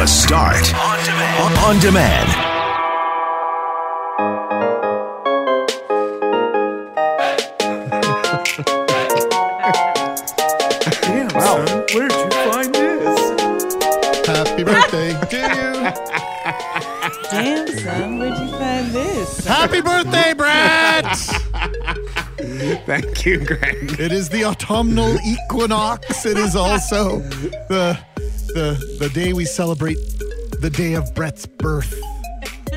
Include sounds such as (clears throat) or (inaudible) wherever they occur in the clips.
The Start. On demand. On demand. Damn, son, where'd you find this? Happy birthday to you. Damn, son, where'd you find this? Happy birthday, Brad! Thank you, Greg. It is the autumnal equinox. It is also the the the day we celebrate the day of Brett's birth.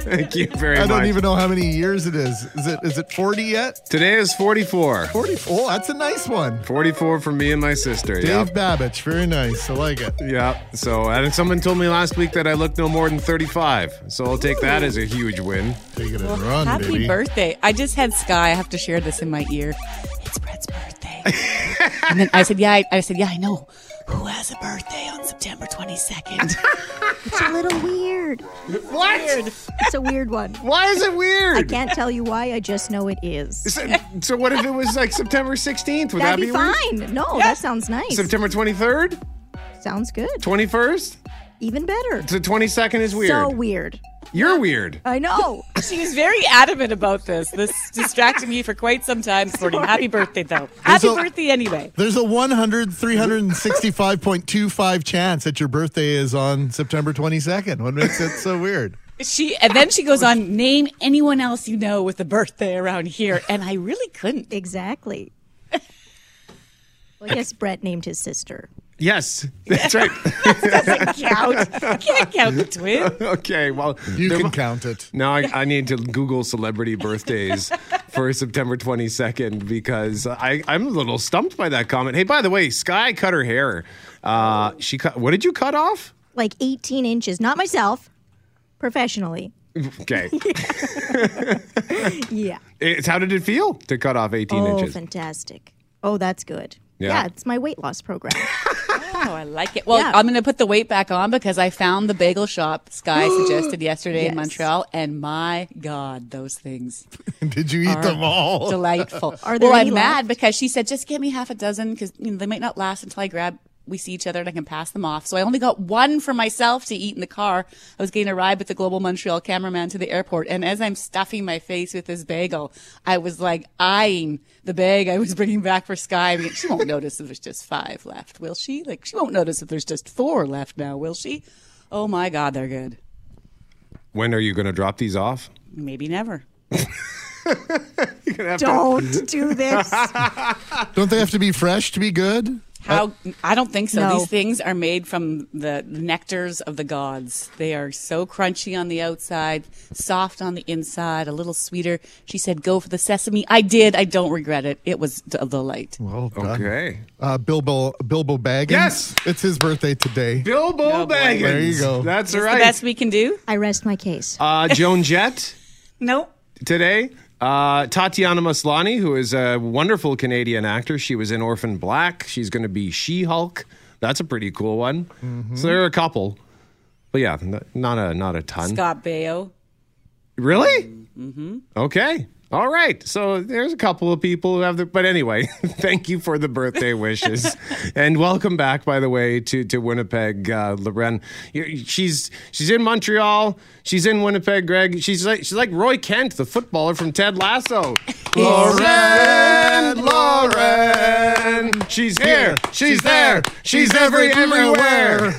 Thank you very much. I don't even know how many years it is. Is it is it 40 yet? Today is 44. 44. Oh, that's a nice one. 44 for me and my sister. Dave Yep. Babbage, very nice. I like it. Yeah. So, and someone told me last week that I look no more than 35. So I'll take that as a huge win. Take it and run, Happy baby. birthday. I just had Sky. I have to share this in my ear. It's Brett's birthday. (laughs) and then I said, Yeah, I, I said, Yeah, I know. Who has a birthday on September 22nd? (laughs) It's a little weird. What? It's a weird one. Why is it weird? I can't tell you why. I just know it is. So, so what if it was like September 16th? Would That'd that be weird? fine. No, that sounds nice. September 23rd? Sounds good. 21st? Even better. The 22nd is weird. So weird. You're weird. I know. she was very adamant about this. This distracted me for quite some time this morning. Happy birthday, though. Happy a- birthday anyway. There's a 100, 365.25 chance that your birthday is on September 22nd. What makes it so weird? She and then she goes on, name anyone else you know with a birthday around here. And I really couldn't. Exactly. (laughs) Well, I guess Brett named his sister. Yes, that's right. (laughs) Doesn't count. Can't count the twin. okay, well, You there can mu- count it. Now I, I need to Google celebrity birthdays (laughs) for September 22nd because I, I'm a little stumped by that comment. Hey, by the way, Sky cut her hair. Uh, she cut. What did you cut off? Like 18 inches. Not myself. Professionally. Okay. (laughs) Yeah. it's, how did it feel to cut off 18 oh, inches? fantastic. Oh, that's good. Yeah. Yeah, it's my weight loss program. (laughs) Oh, I like it. Well, Yeah. I'm going to put the weight back on because I found the bagel shop Sky (gasps) suggested yesterday in Montreal, and my God, those things (laughs) Did you eat them all? delightful. Are there well, any I'm mad because she said just give me half a dozen because you know they might not last until I grab. We see each other and I can pass them off. So I only got one for myself to eat in the car. I was getting a ride with the Global Montreal cameraman to the airport. And as I'm stuffing my face with this bagel, I was like eyeing the bag I was bringing back for Sky. I mean, she won't notice if there's just five left, will she? Like, she won't notice if there's just four left now, will she? Oh my God, they're good. when are you going to drop these off? Maybe never. (laughs) Don't do this. (laughs) Don't they have to be fresh to be good? How I don't think so. No. These things are made from the nectars of the gods. They are so crunchy on the outside, soft on the inside, a little sweeter. She said, "Go for the sesame." I did. I don't regret it. It was a delight. Well done. Okay. Uh, Bilbo Bilbo Baggins. Yes! It's his birthday today. Bilbo Oh. Baggins. There you go. That's It's right. the best we can do. I rest my case. Uh, Joan Jett (laughs) Nope. today. Uh, Tatiana Maslany, who is a wonderful Canadian actor. She was in Orphan Black. She's going to be She Hulk. That's a pretty cool one. So there are a couple, but yeah, not a not a ton. Scott Baio. Really? Mm-hmm. Okay. All right. So there's a couple of people who have the. But anyway, (laughs) thank you for the birthday wishes, (laughs) and welcome back. By the way, to to Winnipeg, uh, Lauren. She's she's in Montreal. She's in Winnipeg, Greg. She's like she's like Roy Kent, the footballer from Ted Lasso. (laughs) Lauren, Lauren. She's here. She's there. She's every everywhere.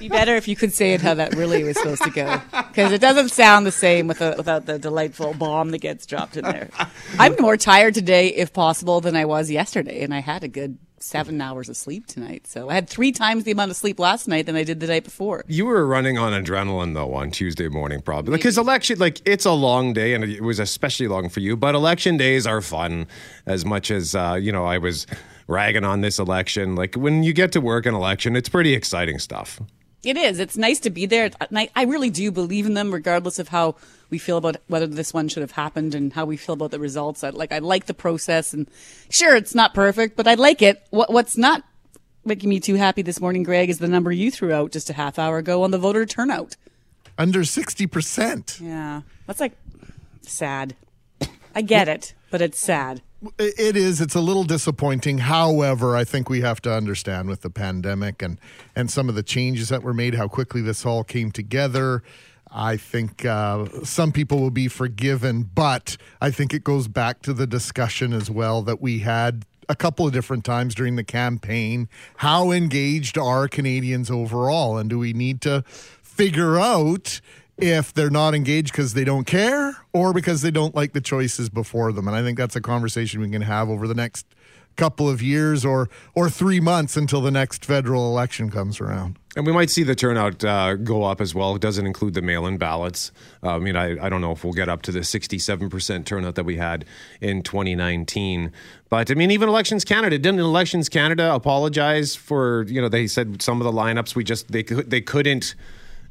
Be better if you could say it how that really was supposed to go, because it doesn't sound the same with a, without the delightful bomb that gets dropped in there. I'm more tired today, if possible, than I was yesterday, and I had a good seven hours of sleep tonight. So I had three times the amount of sleep last night than I did the night before. You were running on adrenaline though on Tuesday morning, probably because election, like it's a long day, and it was especially long for you. But election days are fun, as much as uh, you know. I was ragging on this election. Like when you get to work an election, it's pretty exciting stuff. It is. It's nice to be there. I really do believe in them, regardless of how we feel about whether this one should have happened and how we feel about the results. I like. I like the process, and sure, it's not perfect, but I like it. What, what's not making me too happy this morning, Greg, is the number you threw out just a half hour ago on the voter turnout. Under 60%. Yeah, that's like sad. I get it, but it's sad. It it is. It's a little disappointing. However, I think we have to understand with the pandemic and and some of the changes that were made, how quickly this all came together. I think uh, some people will be forgiven, but I think it goes back to the discussion as well that we had a couple of different times during the campaign. How engaged are Canadians overall, and do we need to figure out? if they're not engaged because they don't care or because they don't like the choices before them. And I think that's a conversation we can have over the next couple of years or or three months until the next federal election comes around. And we might see the turnout uh, go up as well. It doesn't include the mail in ballots. Uh, I mean, I, I don't know if we'll get up to the 67% turnout that we had in 2019. But I mean, even Elections Canada, didn't Elections Canada apologize for, you know, they said some of the lineups we just, they, they couldn't,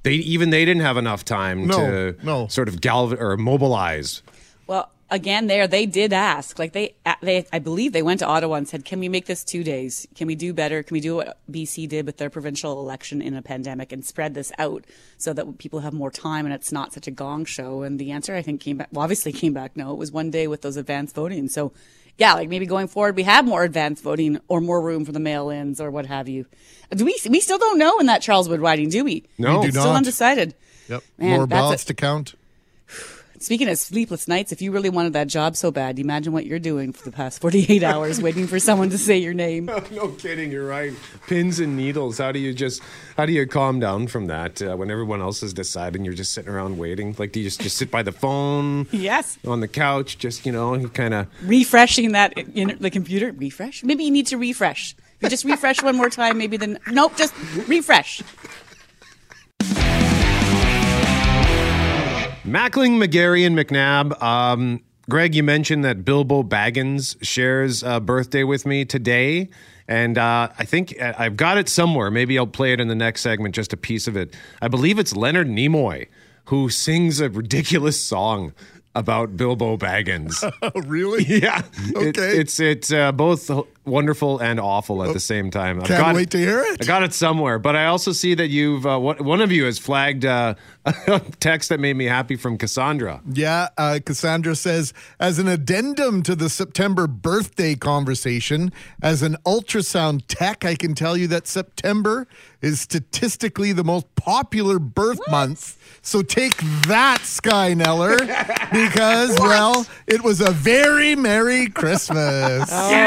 they even they didn't have enough time No, to no. sort of galv or mobilize. Well, again, there they did ask. Like they, they, I believe they went to Ottawa and said, "Can we make this two days? Can we do better? Can we do what BC did with their provincial election in a pandemic and spread this out so that people have more time and it's not such a gong show?" And the answer, I think, came back. Well, obviously, came back. No, it was one day with those advanced voting. So, yeah, like maybe going forward, we have more advanced voting or more room for the mail-ins or what have you. Do we? We still don't know in that Charles Wood riding, do we? No. We do still undecided. Yep. Man, More that's a- ballots to count. Speaking of sleepless nights, if you really wanted that job so bad, imagine what you're doing for the past 48 hours waiting for someone to say your name. (laughs) no kidding, you're right. Pins and needles. How do you just how do you calm down from that uh, when everyone else is deciding? You're just sitting around waiting. Like, do you just, just sit by the phone? (laughs) Yes. On the couch, just you know, kind of Refreshing that in the computer. Refresh? Maybe you need to refresh. You just refresh one more time, maybe then. Nope, just refresh. Mackling, McGarry, and McNabb. Um, Greg, you mentioned that Bilbo Baggins shares a birthday with me today. And uh, I think uh, I've got it somewhere. Maybe I'll play it in the next segment, just a piece of it. I believe it's Leonard Nimoy who sings a ridiculous song about Bilbo Baggins. (laughs) Really? yeah. It- Okay. it's it's uh, both wonderful and awful at the same time. I've Can't got wait to hear it. I got it somewhere, but I also see that you've uh, one one of you has flagged uh, (laughs) a text that made me happy from Cassandra. Yeah, uh, Cassandra says, as an addendum to the September birthday conversation, as an ultrasound tech, I can tell you that September is statistically the most popular birth month. So take that, Sky Neller, because, (laughs) well, it was a very Merry (laughs) Christmas. Oh, boy.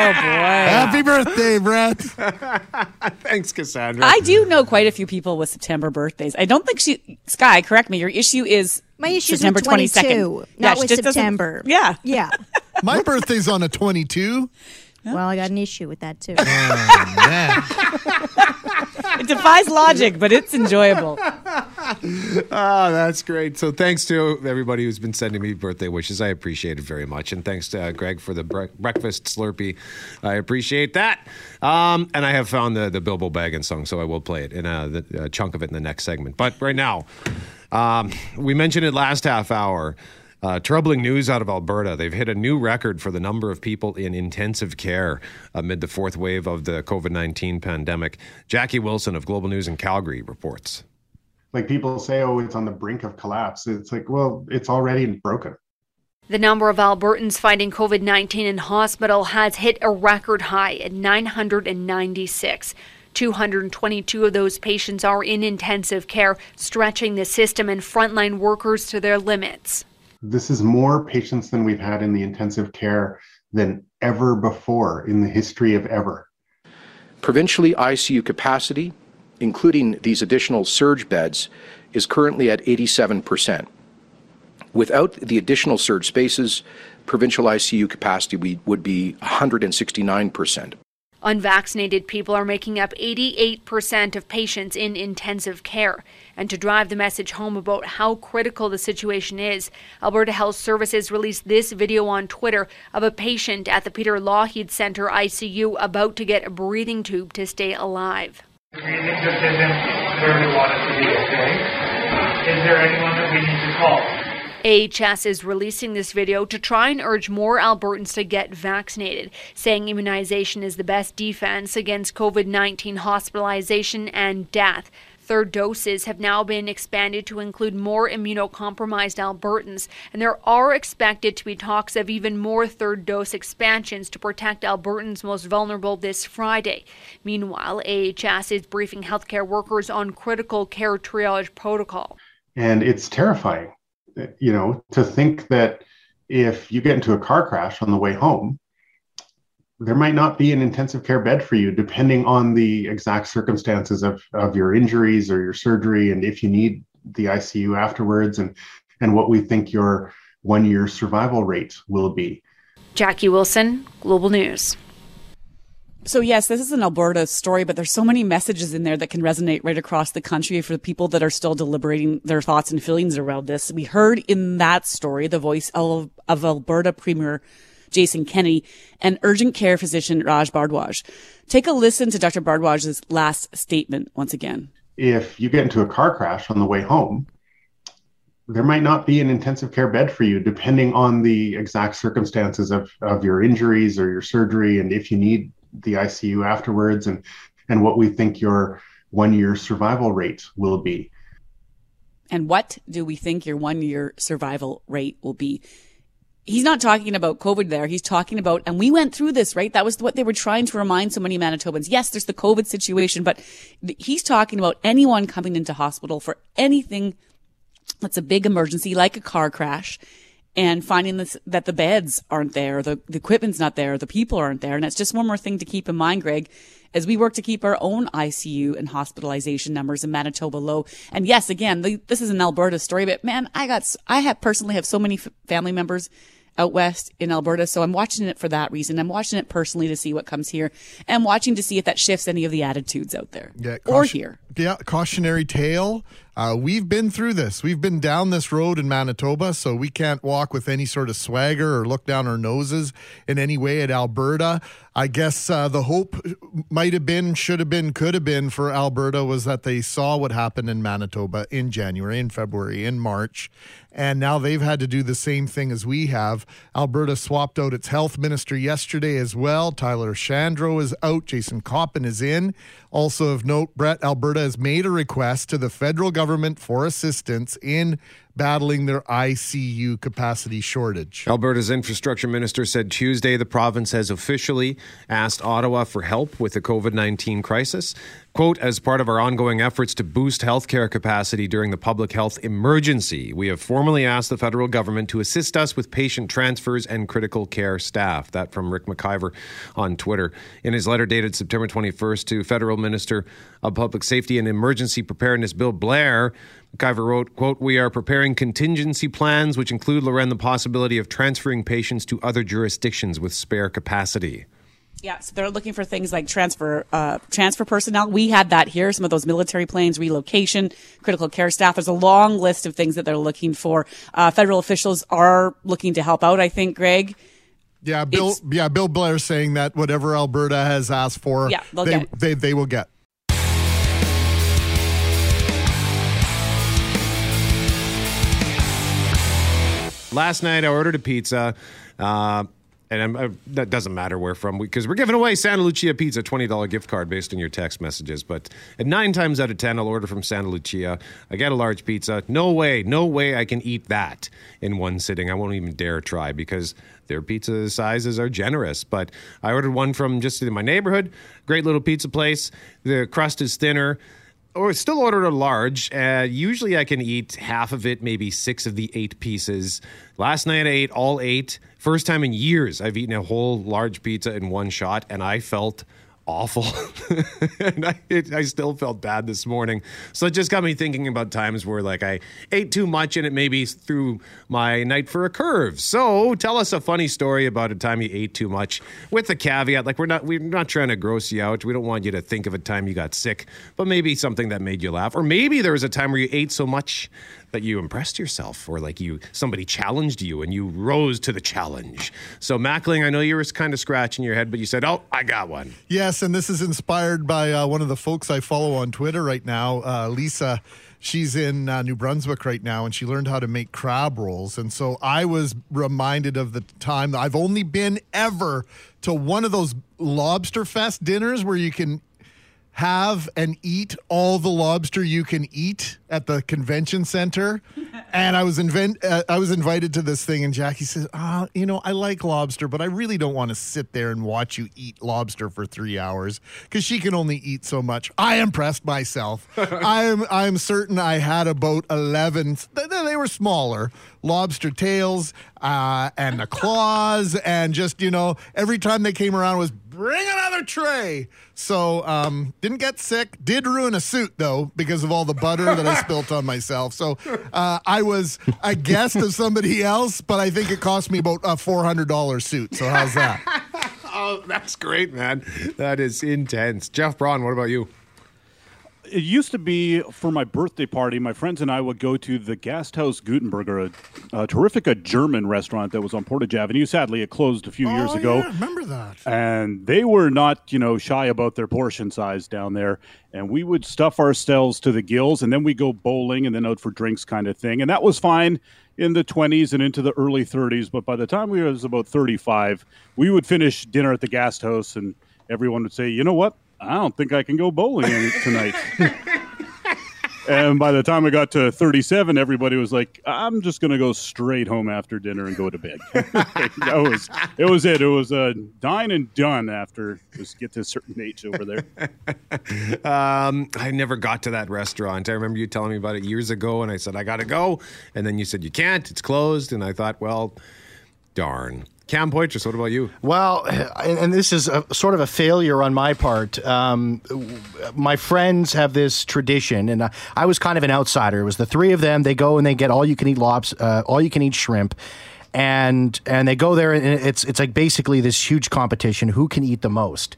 Happy birthday, Brett. (laughs) Thanks, Cassandra. I do know quite a few people with September birthdays. I don't think she. Sky, correct me. Your issue is My issue's September with 22, 22nd. not she with just September. Yeah. Yeah. My birthday's on a 22. Well, I got an issue with that too. Man. (laughs) It defies logic, but it's enjoyable. Oh, (laughs) that's great. So thanks to everybody who's been sending me birthday wishes. I appreciate it very much. And thanks to uh, Greg for the bre- breakfast Slurpee. I appreciate that. Um, and I have found the, the Bilbo Baggins song, so I will play it in a, the, a chunk of it in the next segment. But right now, um, we mentioned it last half hour. Uh, troubling news out of Alberta. They've hit a new record for the number of people in intensive care amid the fourth wave of the COVID 19 pandemic. Jackie Wilson of Global News in Calgary reports. like people say, oh, it's on the brink of collapse. It's like, well, it's already broken. The number of Albertans fighting COVID 19 in hospital has hit a record high at 996. 222 of those patients are in intensive care, stretching the system and frontline workers to their limits. This is more patients than we've had in the intensive care than ever before in the history of ever. Provincially, ICU capacity, including these additional surge beds, is currently at 87%. Without the additional surge spaces, provincial ICU capacity would be 169%. Unvaccinated people are making up 88% of patients in intensive care. And to drive the message home about how critical the situation is, Alberta Health Services released this video on Twitter of a patient at the Peter Lougheed Centre ICU about to get a breathing tube to stay alive. breathing isn't where we to be, okay? Is there anyone that we need to call? AHS is releasing this video to try and urge more Albertans to get vaccinated, saying immunization is the best defense against COVID 19 hospitalization and death. Third doses have now been expanded to include more immunocompromised Albertans, and there are expected to be talks of even more third dose expansions to protect Albertans most vulnerable this Friday. Meanwhile, AHS is briefing healthcare workers on critical care triage protocol. And it's terrifying, you know, to think that if you get into a car crash on the way home, there might not be an intensive care bed for you depending on the exact circumstances of, of your injuries or your surgery and if you need the ICU afterwards and and what we think your one year survival rate will be. Jackie Wilson, Global News. So yes, this is an Alberta story, but there's so many messages in there that can resonate right across the country for the people that are still deliberating their thoughts and feelings around this. We heard in that story the voice of, Alberta Premier Jason Kenney and urgent care physician Raj Bhardwaj. Take a listen to Dr. Bhardwaj's last statement once again. If you get into a car crash on the way home, there might not be an intensive care bed for you depending on the exact circumstances of, of your injuries or your surgery and if you need the ICU afterwards and and what we think your one year survival rate will be. And what do we think your one year survival rate will be? He's not talking about COVID there. He's talking about, and we went through this, right? That was what they were trying to remind so many Manitobans. Yes, there's the COVID situation, but he's talking about anyone coming into hospital for anything that's a big emergency, like a car crash and finding this, that the beds aren't there, the, the equipment's not there, the people aren't there. And it's just one more thing to keep in mind, Greg, as we work to keep our own ICU and hospitalization numbers in Manitoba low. And yes, again, the, this is an Alberta story, but man, I got, I have personally have so many f- family members out west in Alberta. So I'm watching it for that reason. I'm watching it personally to see what comes here and watching to see if that shifts any of the attitudes out there Yeah, or here. Yeah, cautionary tale. Uh, we've been through this. We've been down this road in Manitoba, so we can't walk with any sort of swagger or look down our noses in any way at Alberta. I guess uh, the hope might have been, should have been, could have been for Alberta was that they saw what happened in Manitoba in January, in February, in March, and now they've had to do the same thing as we have. Alberta swapped out its health minister yesterday as well. Tyler Shandro is out. Jason Copping is in. Also of note, Brett, Alberta has made a request to the federal government for assistance in battling their ICU capacity shortage. Alberta's infrastructure minister said Tuesday the province has officially asked Ottawa for help with the COVID 19 crisis. Quote, as part of our ongoing efforts to boost healthcare capacity during the public health emergency, we have formally asked the federal government to assist us with patient transfers and critical care staff. That from Ric McIver on Twitter. In his letter dated September 21st to Federal Minister of Public Safety and Emergency Preparedness Bill Blair, McIver wrote, quote, We are preparing contingency plans which include, Lauren, the possibility of transferring patients to other jurisdictions with spare capacity. Yeah, so they're looking for things like transfer uh, transfer personnel. We had that here. Some of those military planes, relocation, critical care staff. There's a long list of things that they're looking for. Uh, federal officials are looking to help out. I think, Greg. Yeah, Bill. It's- yeah, Bill Blair saying that whatever Alberta has asked for, Yeah, they'll they, get it. they they will get. Last night I ordered a pizza. Uh, and I'm, uh, that doesn't matter where from because we're giving away Santa Lucia Pizza $20 gift card based on your text messages. But nine times out of 10, I'll order from Santa Lucia. I get a large pizza. No way, no way I can eat that in one sitting. I won't even dare try because their pizza sizes are generous. But I ordered one from just in my neighborhood. Great little pizza place. The crust is thinner or still ordered a large. Uh, usually I can eat half of it, maybe six of the eight pieces. Last night I ate all eight. First time in years I've eaten a whole large pizza in one shot, and I felt awful. (laughs) and I, it, I still felt bad this morning. So it just got me thinking about times where like I ate too much and it maybe threw my night for a curve. So tell us a funny story about a time you ate too much with the caveat like we're not we're not trying to gross you out. We don't want you to think of a time you got sick, but maybe something that made you laugh or maybe there was a time where you ate so much that you impressed yourself or like you somebody challenged you and you rose to the challenge. So Mackling, I know you were kind of scratching your head but you said, "Oh, I got one." Yes, and this is inspired by uh, one of the folks I follow on Twitter right now, uh, Lisa. She's in uh, New Brunswick right now, and she learned how to make crab rolls. And so I was reminded of the time I've only been ever to one of those lobster fest dinners where you can have and eat all the lobster you can eat at the convention center. (laughs) And I was invent uh, I was invited to this thing, and Jackie says, "Ah, you know, I like lobster, but I really don't want to sit there and watch you eat lobster for three hours because she can only eat so much." I impressed myself. (laughs) I am I'm certain I had about eleven. They, they were smaller lobster tails uh, and the (laughs) claws, and just you know, every time they came around was bring another tray. So um, didn't get sick. Did ruin a suit though because of all the butter that I spilt on myself. So uh, I was a guest of somebody else, but I think it cost me about a four hundred dollar suit. So how's that? (laughs) Oh, that's great, man. That is intense. Jeff Braun, what about you? It used to be for my birthday party, my friends and I would go to the Gasthaus Gutenberger, a, a terrific a German restaurant that was on Portage Avenue. Sadly, it closed a few years Oh, ago. yeah, remember that? And they were not, you know, shy about their portion size down there. And we would stuff ourselves to the gills and then we go bowling and then out for drinks kind of thing. And that was fine in the 20s and into the early 30s. But by the time we was about 35, we would finish dinner at the Gasthaus and everyone would say, you know what? I don't think I can go bowling tonight. and by the time I got to 37, everybody was like, I'm just going to go straight home after dinner and go to bed. (laughs) that was, it was it. It was uh, dine and done after just get to a certain age over there. (laughs) Um, I never got to that restaurant. I remember you telling me about it years ago, and I said, I got to go. And then you said, You can't, it's closed. And I thought, Well, darn. Cam Poitras, what about you? Well, and, and this is a, sort of a failure on my part. Um, my friends have this tradition, and I, I was kind of an outsider. It was the three of them. They go and they get all you can eat lobs, uh, all you can eat shrimp, and and they go there, and it's it's like basically this huge competition who can eat the most.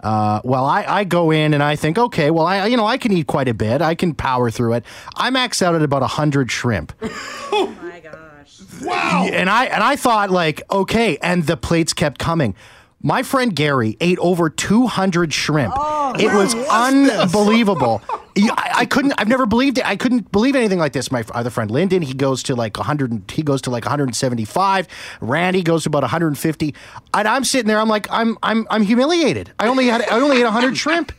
Uh, well, I, I go in and I think, okay, well, I you know I can eat quite a bit. I can power through it. I max out at about hundred shrimp. (laughs) Wow. And I and I thought like, okay, and the plates kept coming. My friend Gary ate over 200 shrimp. it was unbelievable. (laughs) I, I couldn't. I've never believed it. I couldn't believe anything like this. My other friend Lyndon, he goes to like 100. He goes to like 175. Randy goes to about 150. And I'm sitting there. I'm like, I'm I'm I'm humiliated. I only had I only ate 100 shrimp.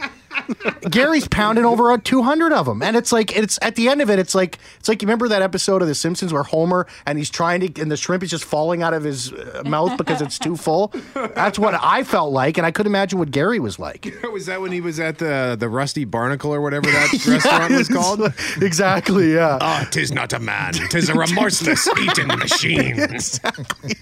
Gary's pounding over a 200 of them, and it's like it's at the end of it. It's like it's like you remember that episode of The Simpsons where Homer and he's trying to, and the shrimp is just falling out of his uh, mouth because it's too full. That's what I felt like, and I could imagine what Gary was like. (laughs) Was that when he was at the the Rusty Barnacle or whatever that (laughs) restaurant was called? exactly. Yeah. Ah, tis not a man, tis a remorseless (laughs) eating machine. exactly.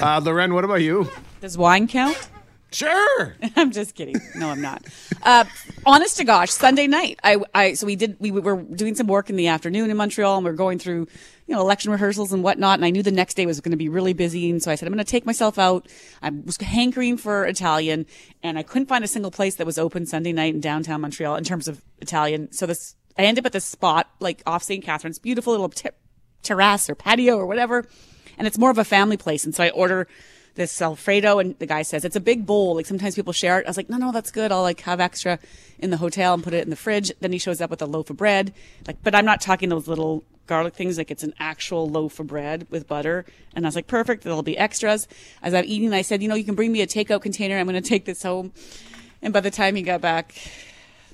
uh, Lauren, what about you? Does wine count? Sure. (laughs) I'm just kidding. No, I'm not. Uh, honest to gosh, Sunday night, I, I, so we did, we were doing some work in the afternoon in Montreal and we are going through, you know, election rehearsals and whatnot. And I knew the next day was going to be really busy. And so I said, I'm going to take myself out. I was hankering for Italian and I couldn't find a single place that was open Sunday night in downtown Montreal in terms of Italian. So this, I end up at this spot, like off St. Catherine's, beautiful little ter- terrace or patio or whatever. And it's more of a family place. And so I order this Alfredo and the guy says it's a big bowl. Like sometimes people share it. I was like, no, no, that's good. I'll like have extra in the hotel and put it in the fridge. Then he shows up with a loaf of bread. Like, but I'm not talking those little garlic things. Like it's an actual loaf of bread with butter. And I was like, perfect. There'll be extras. As I'm eating, I said, you know, you can bring me a takeout container. I'm going to take this home. And by the time he got back,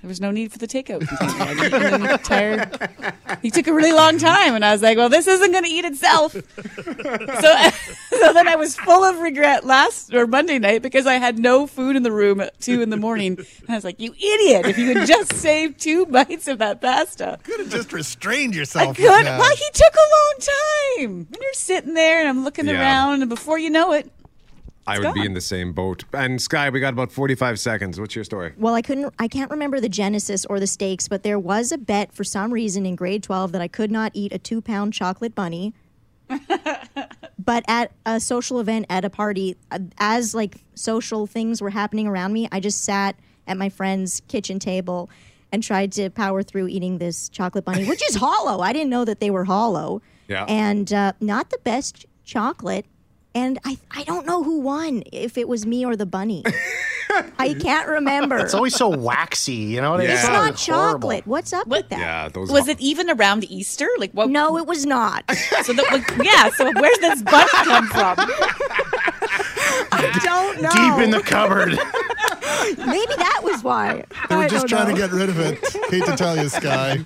there was no need for the takeout container. I'd eaten and. He took a really long time, and I was like, "Well, this isn't going to eat itself." so, (laughs) so then I was full of regret last or Monday night because I had no food in the room at two in the morning, and I was like, "You idiot! If you could just save two (laughs) bites of that pasta." Could have just restrained I yourself. could. Well, he took a long time. And you're sitting there, and I'm looking Yeah. around, and before you know it, I would be in the same boat. And Sky, we got about 45 seconds. What's your story? Well, I couldn't. I can't remember the genesis or the stakes, but there was a bet for some reason in grade twelve that I could not eat a two-pound chocolate bunny. (laughs) but at a social event at a party, uh, as like social things were happening around me, I just sat at my friend's kitchen table and tried to power through eating this chocolate bunny, which is (laughs) hollow. I didn't know that they were hollow. Yeah. And uh, not the best chocolate. And I, I don't know who won, if it was me or the bunny. I (laughs) can't remember. It's always so waxy, you know. Yeah. It's It's not horrible. chocolate. What's up with that? Yeah, those was it even around Easter? Like what? No, it was not. (laughs) So that, like, yeah. So where's this bunny come from? I don't know. Deep in the cupboard. (laughs) Maybe that was why. They were I just trying know. to get rid of it. Hate to tell you, Sky.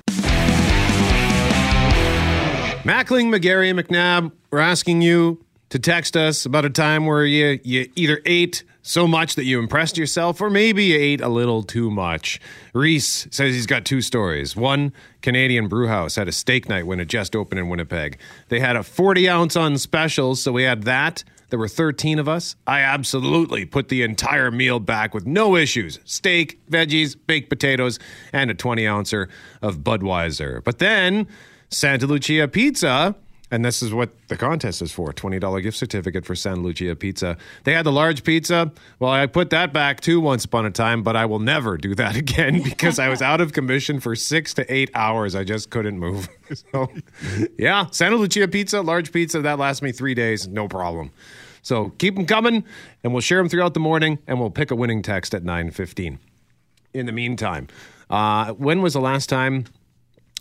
Mackling, McGarry, and McNabb, we're asking you to text us about a time where you, you either ate so much that you impressed yourself or maybe you ate a little too much. Reese says he's got two stories. One, Canadian Brewhouse had a steak night when it just opened in Winnipeg. They had a 40 ounce on specials, so we had that. There were 13 of us. I absolutely put the entire meal back with no issues steak, veggies, baked potatoes, and a 20 ouncer of Budweiser. But then Santa Lucia Pizza, and this is what the contest is for $20 gift certificate for Santa Lucia Pizza. They had the large pizza. Well, I put that back too once upon a time, but I will never do that (laughs) again because I was out of commission for six to eight hours. I just couldn't move. (laughs) So, yeah, Santa Lucia Pizza, large pizza, that lasts me three days, no problem. So keep them coming, and we'll share them throughout the morning, and we'll pick a winning text at 9.15. In the meantime, uh, when was the last time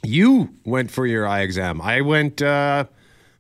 you went for your eye exam? I went uh,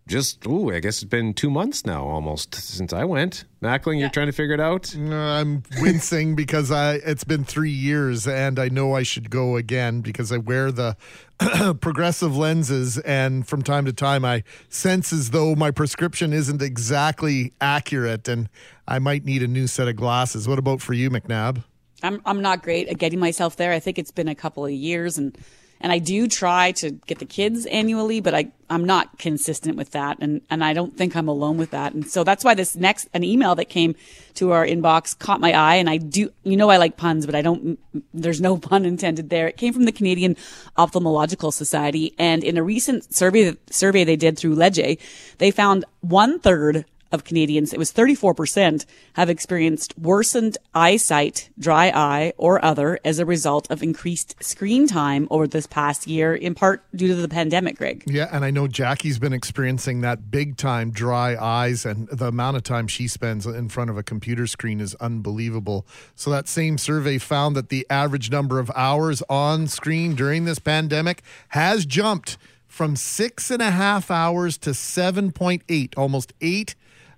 just, ooh, I guess it's been two months now almost since I went. Mackling, you're trying to figure it out? Uh, I'm wincing because I it's been three years and I know I should go again because I wear the (clears throat) progressive lenses and from time to time I sense as though my prescription isn't exactly accurate and I might need a new set of glasses. What about for you, McNabb? I'm I'm not great at getting myself there. I think it's been a couple of years and and I do try to get the kids annually, but I I'm not consistent with that and and I don't think I'm alone with that. And so that's why this next an email that came to our inbox caught my eye and I do you know I like puns, but I don't there's no (laughs) pun intended there. It came from the Canadian Ophthalmological Society and in a recent survey survey they did through Leger, they found one third of Canadians, it was 34%, have experienced worsened eyesight, dry eye, or other as a result of increased screen time over this past year, in part due to the pandemic, Greg. Yeah, and I know Jackie's been experiencing that big time dry eyes, and the amount of time she spends in front of a computer screen is unbelievable. So, that same survey found that the average number of hours on screen during this pandemic has jumped from six and a half hours to 7.8, almost eight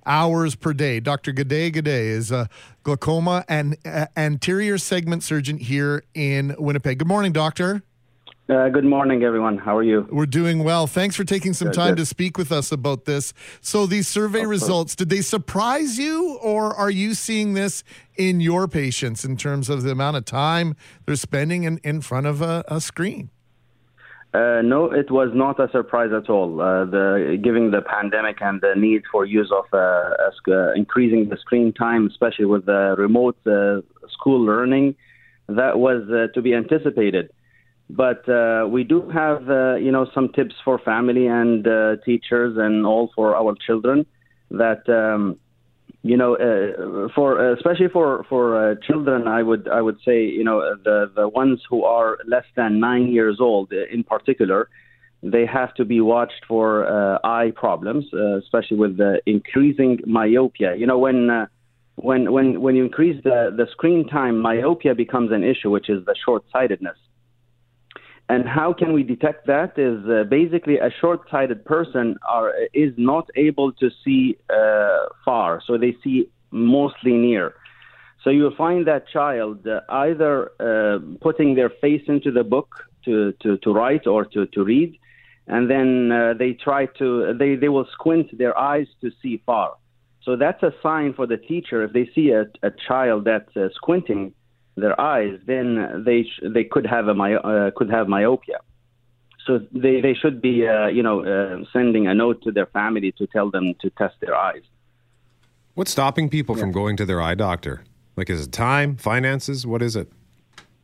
hours per day. Dr. Gade Gade is a glaucoma and uh, anterior segment surgeon here in Winnipeg. Good morning, doctor. Uh, good morning, everyone. How are you? We're doing well. Thanks for taking some Good, time good. to speak with us about this. So, these survey results, did they surprise you, or are you seeing this in your patients in terms of the amount of time they're spending in, in front of a, a screen? Uh, no, it was not a surprise at all. Uh, the given the pandemic and the need for use of uh, uh, increasing the screen time, especially with the remote uh, school learning, that was uh, to be anticipated. But we do have, you know, some tips for family and teachers and all for our children that. Um, you know, uh, for especially for for uh, children, I would I would say you know the the ones who are less than nine years old, uh, in particular, they have to be watched for uh, eye problems, uh, especially with the increasing myopia. You know, when uh, when when when you increase the the screen time, myopia becomes an issue, which is the short sightedness. And how can we detect that? Is uh, basically a short-sighted person are is not able to see uh, far, so they see mostly near. So you'll find that child uh, either uh, putting their face into the book to, to, to write or to, to read, and then uh, they try to they, they will squint their eyes to see far. So that's a sign for the teacher if they see a, a child that's uh, squinting their eyes, then they sh- they could have a my- uh, could have myopia. So they they should be uh, you know uh, sending a note to their family to tell them to test their eyes. What's stopping people from going to their eye doctor? Like, is it time, finances? What is it?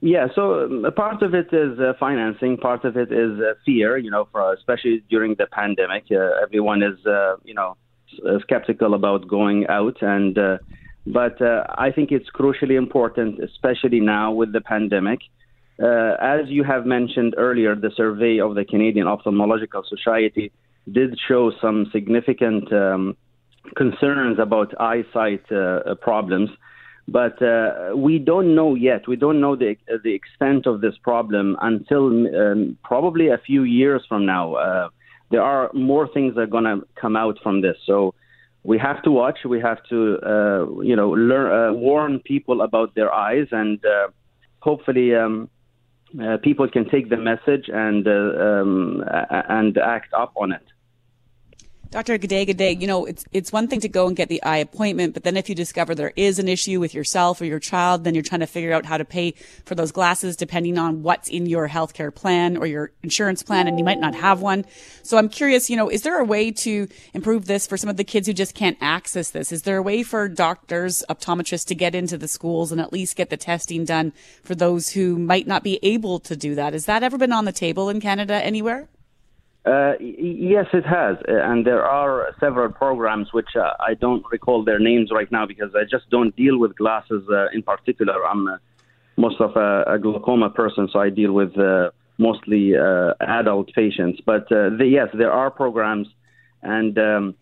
Yeah, so um, part of it is uh, financing. Part of it is uh, fear. You know, for especially during the pandemic, uh, everyone is uh, you know s- uh, skeptical about going out, and uh, but uh, I think it's crucially important, especially now with the pandemic. Uh, as you have mentioned earlier, the survey of the Canadian Ophthalmological Society did show some significant um, concerns about eyesight uh, problems. But uh, we don't know yet. We don't know the the extent of this problem until um, probably a few years from now. Uh, there are more things that are going to come out from this. So we have to watch. We have to, uh, you know, learn, uh, warn people about their eyes, and uh, hopefully, um, uh, people can take the message and uh, um, and act up on it. Dr. G'day, G'day. You know, it's it's one thing to go and get the eye appointment, but then if you discover there is an issue with yourself or your child, then you're trying to figure out how to pay for those glasses depending on what's in your healthcare plan or your insurance plan, and you might not have one. So I'm curious, you know, is there a way to improve this for some of the kids who just can't access this? Is there a way for doctors, optometrists to get into the schools and at least get the testing done for those who might not be able to do that? Has that ever been on the table in Canada anywhere? Uh, yes, it has, Uh, and there are several programs which uh, I don't recall their names right now because I just don't deal with glasses uh, in particular. I'm uh, most of a, a glaucoma person, so I deal with uh, mostly adult patients. But the, yes, there are programs, and um,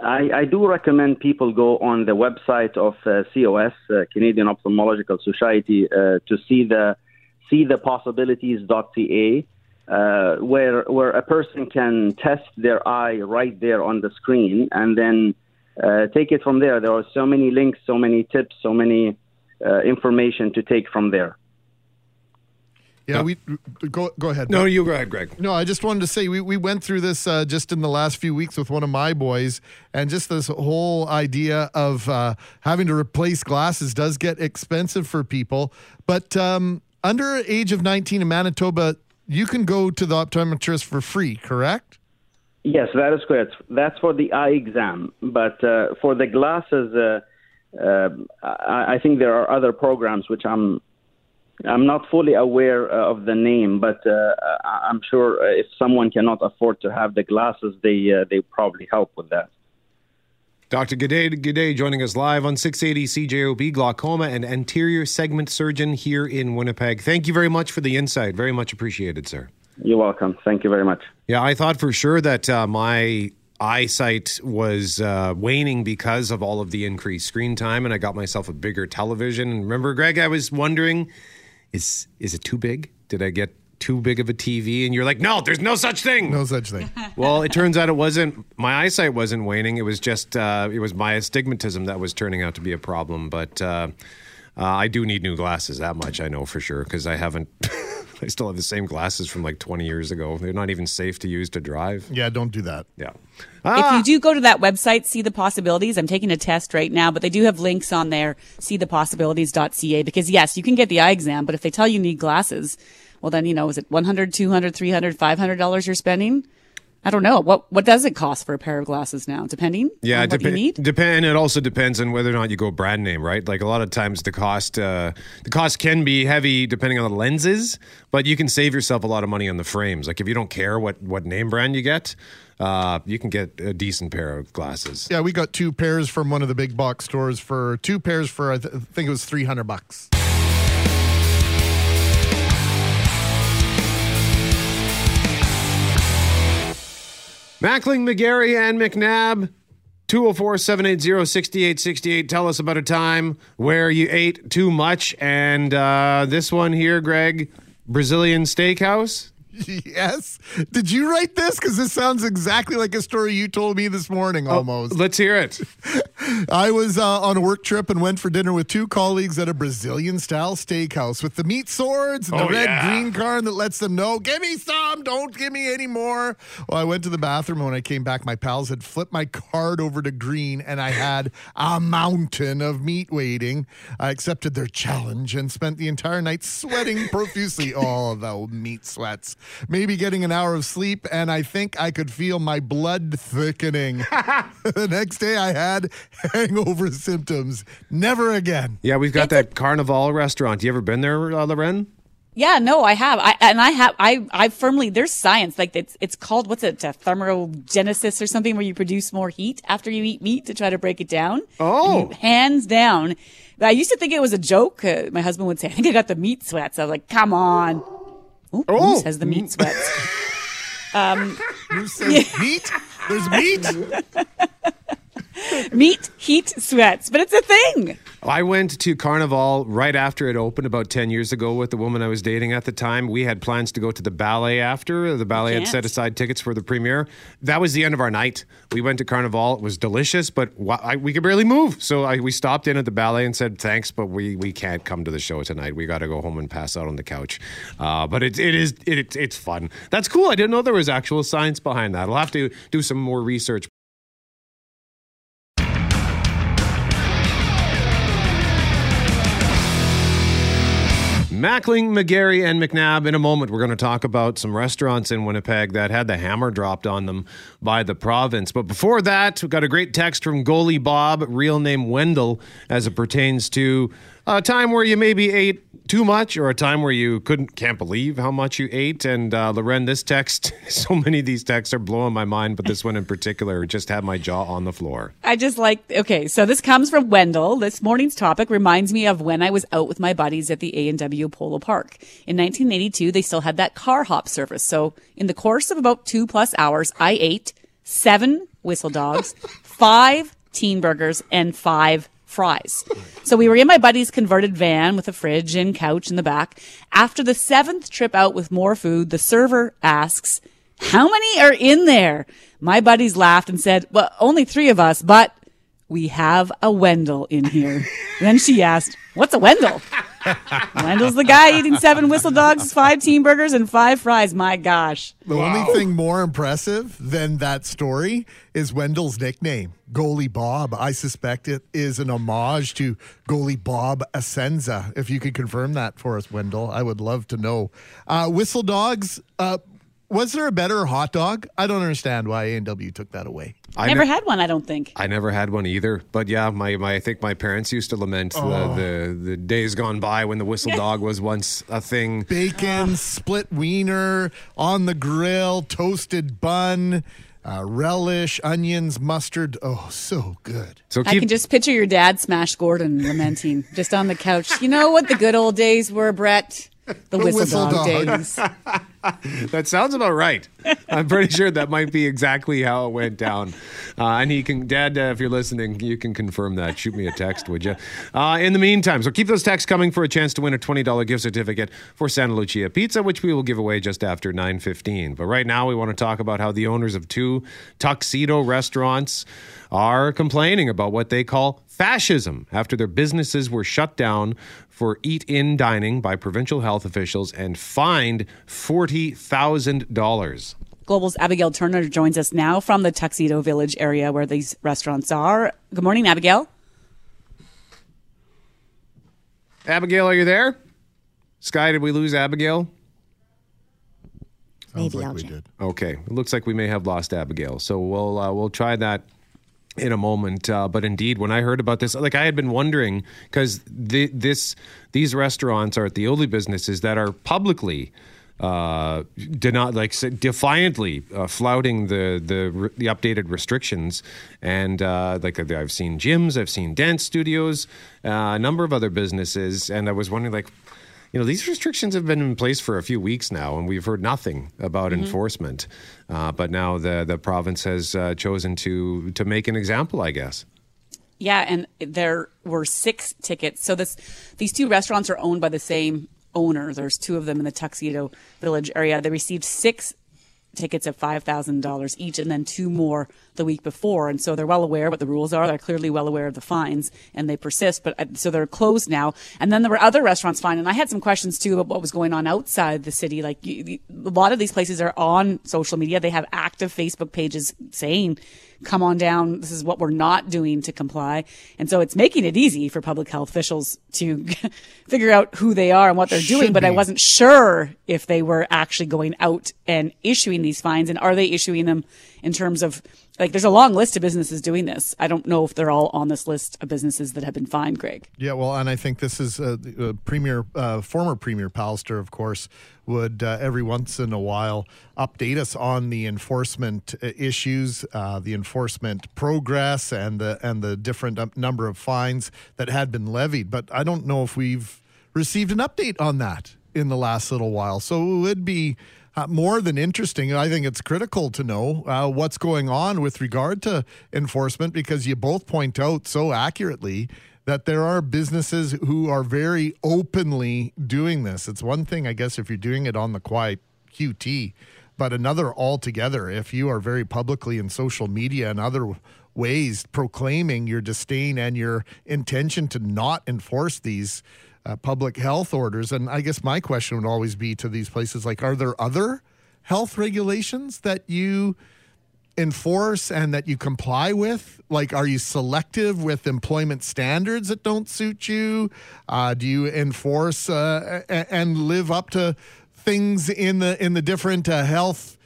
I, I do recommend people go on the website of COS, Canadian Ophthalmological Society, to see the see the possibilities.ca uh, where where a person can test their eye right there on the screen and then uh, take it from there. There are so many links, so many tips, so many uh, information to take from there. Yeah, we go go ahead. No, you go ahead, Greg. No, I just wanted to say we, we went through this uh, just in the last few weeks with one of my boys, and just this whole idea of uh, having to replace glasses does get expensive for people. But um, under age of 19 in Manitoba, you can go to the optometrist for free, correct? Yes, that is correct. That's for the eye exam, but uh, for the glasses, uh, uh, I, I think there are other programs which I'm I'm not fully aware uh, of the name, but uh, I'm sure if someone cannot afford to have the glasses, they uh, they probably help with that. Dr. G'day, G'day joining us live on 680 CJOB, glaucoma and anterior segment surgeon here in Winnipeg. Thank you very much for the insight. Very much appreciated, sir. You're welcome. Thank you very much. Yeah, I thought for sure that uh, my eyesight was uh, waning because of all of the increased screen time, and I got myself a bigger television. And remember, Greg, I was wondering, is is it too big? Did I get too big of a TV? And you're like, no, there's no such thing. No such thing. (laughs) well, it turns out it wasn't. My eyesight wasn't waning. It was just uh, it was my astigmatism that was turning out to be a problem. But uh, uh, I do need new glasses. That much I know for sure because I haven't. (laughs) I still have the same glasses from like 20 years ago. They're not even safe to use to drive. Yeah, don't do that. Yeah. If you do go to that website, see the possibilities. I'm taking a test right now, but they do have links on there. See the possibilities.ca because yes, you can get the eye exam, but if they tell you need glasses, well then, you know, is it 100, 200, 300, 500 dollars you're spending? I don't know. What what does it cost for a pair of glasses now? Depending Yeah, on what you need. depend. It also depends on whether or not you go brand name, right? Like a lot of times, the cost uh, the cost can be heavy depending on the lenses, but you can save yourself a lot of money on the frames. Like if you don't care what what name brand you get, uh, you can get a decent pair of glasses. Yeah, we got two pairs from one of the big box stores for two pairs for I th- think it was 300 bucks. Mackling, McGarry, and McNabb. 204 780 6868. Tell us about a time where you ate too much. And uh, this one here, Greg Brazilian Steakhouse. Yes. Did you write this? Because this sounds exactly like a story you told me this morning almost. let's hear it. (laughs) I was uh, on a work trip and went for dinner with two colleagues at a Brazilian style steakhouse with the meat swords and Oh, the red yeah. green card that lets them know, give me some, don't give me any more. Well, I went to the bathroom and when I came back, my pals had flipped my card over to green and I had a mountain of meat waiting. I accepted their challenge and spent the entire night sweating profusely. (laughs) oh, the meat sweats. Maybe getting an hour of sleep, and I think I could feel my blood thickening. (laughs) (laughs) the next day, I had (laughs) hangover symptoms. Never again. Yeah, we've got that Carnival restaurant. You ever been there, uh, Lauren? Yeah, no, I have. I and I have. I I firmly. There's science like it's it's called what's it? Uh, thermogenesis or something where you produce more heat after you eat meat to try to break it down. Oh, And hands down. I used to think it was a joke. Uh, my husband would say, "I think I got the meat sweats." I was like, "Come on." Ooh, Oh. Moose has the meat sweats. (laughs) um, Who says meat? There's meat. (laughs) (laughs) Meat, heat, sweats, but it's a thing. I went to Carnival right after it opened about 10 years ago with the woman I was dating at the time. We had plans to go to the ballet after. The ballet had set aside tickets for the premiere. That was the end of our night. We went to Carnival. It was delicious, but we could barely move. So I, we stopped in at the ballet and said, thanks, but we, we can't come to the show tonight. We got to go home and pass out on the couch. Uh, but it, it is it, it's fun. That's cool. I didn't know there was actual science behind that. I'll have to do some more research. Mackling, McGarry, and McNabb. In a moment, we're going to talk about some restaurants in Winnipeg that had the hammer dropped on them by the province. But before that, we've got a great text from goalie Bob, real name Wendell, as it pertains to a time where you maybe ate too much or a time where you couldn't can't believe how much you ate. And uh, Lauren, this text, (laughs) so many of these texts are blowing my mind, but this one in particular just had my jaw on the floor. I just like, okay, so this comes from Wendell. This morning's topic reminds me of when I was out with my buddies at the A&W Polo Park. In 1982, they still had that car hop service. So in the course of about two plus hours, I ate seven whistle dogs, (laughs) five teen burgers, and five fries. So we were in my buddy's converted van with a fridge and couch in the back. After the seventh trip out with more food, the server asks, how many are in there? My buddies laughed and said, well, only three of us, but we have a Wendell in here. then she asked, what's a Wendell? Wendell's the guy eating seven whistle dogs, five teen burgers, and five fries. My gosh. The only thing more impressive than that story is Wendell's nickname, Goalie Bob. I suspect it is an homage to goalie Bob Essensa. If you could confirm that for us, Wendell, I would love to know. Uh, whistle dogs, uh, was there a better hot dog? I don't understand why A&W took that away. I Never ne- had one, I don't think. I never had one either, but yeah, my, my I think my parents used to lament Oh. the, the the days gone by when the whistle dog (laughs) was once a thing. Bacon, split wiener, on the grill, toasted bun, uh, relish, onions, mustard. Oh, so good. So I can just picture your dad smash Gordon lamenting just on the couch. You know what the good old days were, Brett? The whistle, whistle dog, dog. (laughs) that sounds about right. I'm pretty sure that might be exactly how it went down. Uh, and he can, Dad, uh, if you're listening, you can confirm that. Shoot me a text, would you? Uh, in the meantime, so keep those texts coming for a chance to win a $20 gift certificate for Santa Lucia Pizza, which we will give away just after 9:15. But right now, we want to talk about how the owners of two tuxedo restaurants are complaining about what they call fascism after their businesses were shut down for eat in dining by provincial health officials and fined $40,000. Global's Abigail Turner joins us now from the Tuxedo Village area where these restaurants are. Good morning, Abigail. Abigail, are you there? Sky, did we lose Abigail? Sounds like we did. Okay, it looks like we may have lost Abigail. So we'll uh, we'll try that in a moment. Uh, but indeed, when I heard about this, like I had been wondering because the, this these restaurants are the only businesses that are publicly. Uh, did not like defiantly uh, flouting the the the updated restrictions, and uh, like I've seen gyms, I've seen dance studios, uh, a number of other businesses, and I was wondering like, you know, these restrictions have been in place for a few weeks now, and we've heard nothing about Mhm. enforcement. Uh, but now the the province has uh, chosen to to make an example, I guess. Yeah, and there were six tickets. So this these two restaurants are owned by the same owner. There's two of them in the Tuxedo Village area. They received six tickets of $5,000 each and then two more the week before. And so they're well aware what the rules are. They're clearly well aware of the fines and they persist. But uh, so they're closed now. And then there were other restaurants fined. And I had some questions too about what was going on outside the city. Like a lot of these places are on social media. They have active Facebook pages saying, come on down. This is what we're not doing to comply. And so it's making it easy for public health officials to (laughs) figure out who they are and what they're doing. Should But I wasn't sure if they were actually going out and issuing these fines and are they issuing them in terms of like there's a long list of businesses doing this. I don't know if they're all on this list of businesses that have been fined, Greg. Yeah, well, and I think this is uh, the, uh, Premier, uh, former Premier Pallister, of course, would uh, every once in a while update us on the enforcement uh, issues, uh, the enforcement progress, and the and the different um, number of fines that had been levied. But I don't know if we've received an update on that in the last little while. So it would be uh, more than interesting. I think it's critical to know uh, what's going on with regard to enforcement because you both point out so accurately that there are businesses who are very openly doing this. It's one thing, I guess, if you're doing it on the quiet QT, but another altogether if you are very publicly in social media and other ways proclaiming your disdain and your intention to not enforce these uh, public health orders. And I guess my question would always be to these places like, are there other health regulations that you enforce and that you comply with? Like, are you selective with employment standards that don't suit you? Uh, do you enforce uh, and live up to things in the in the different uh, health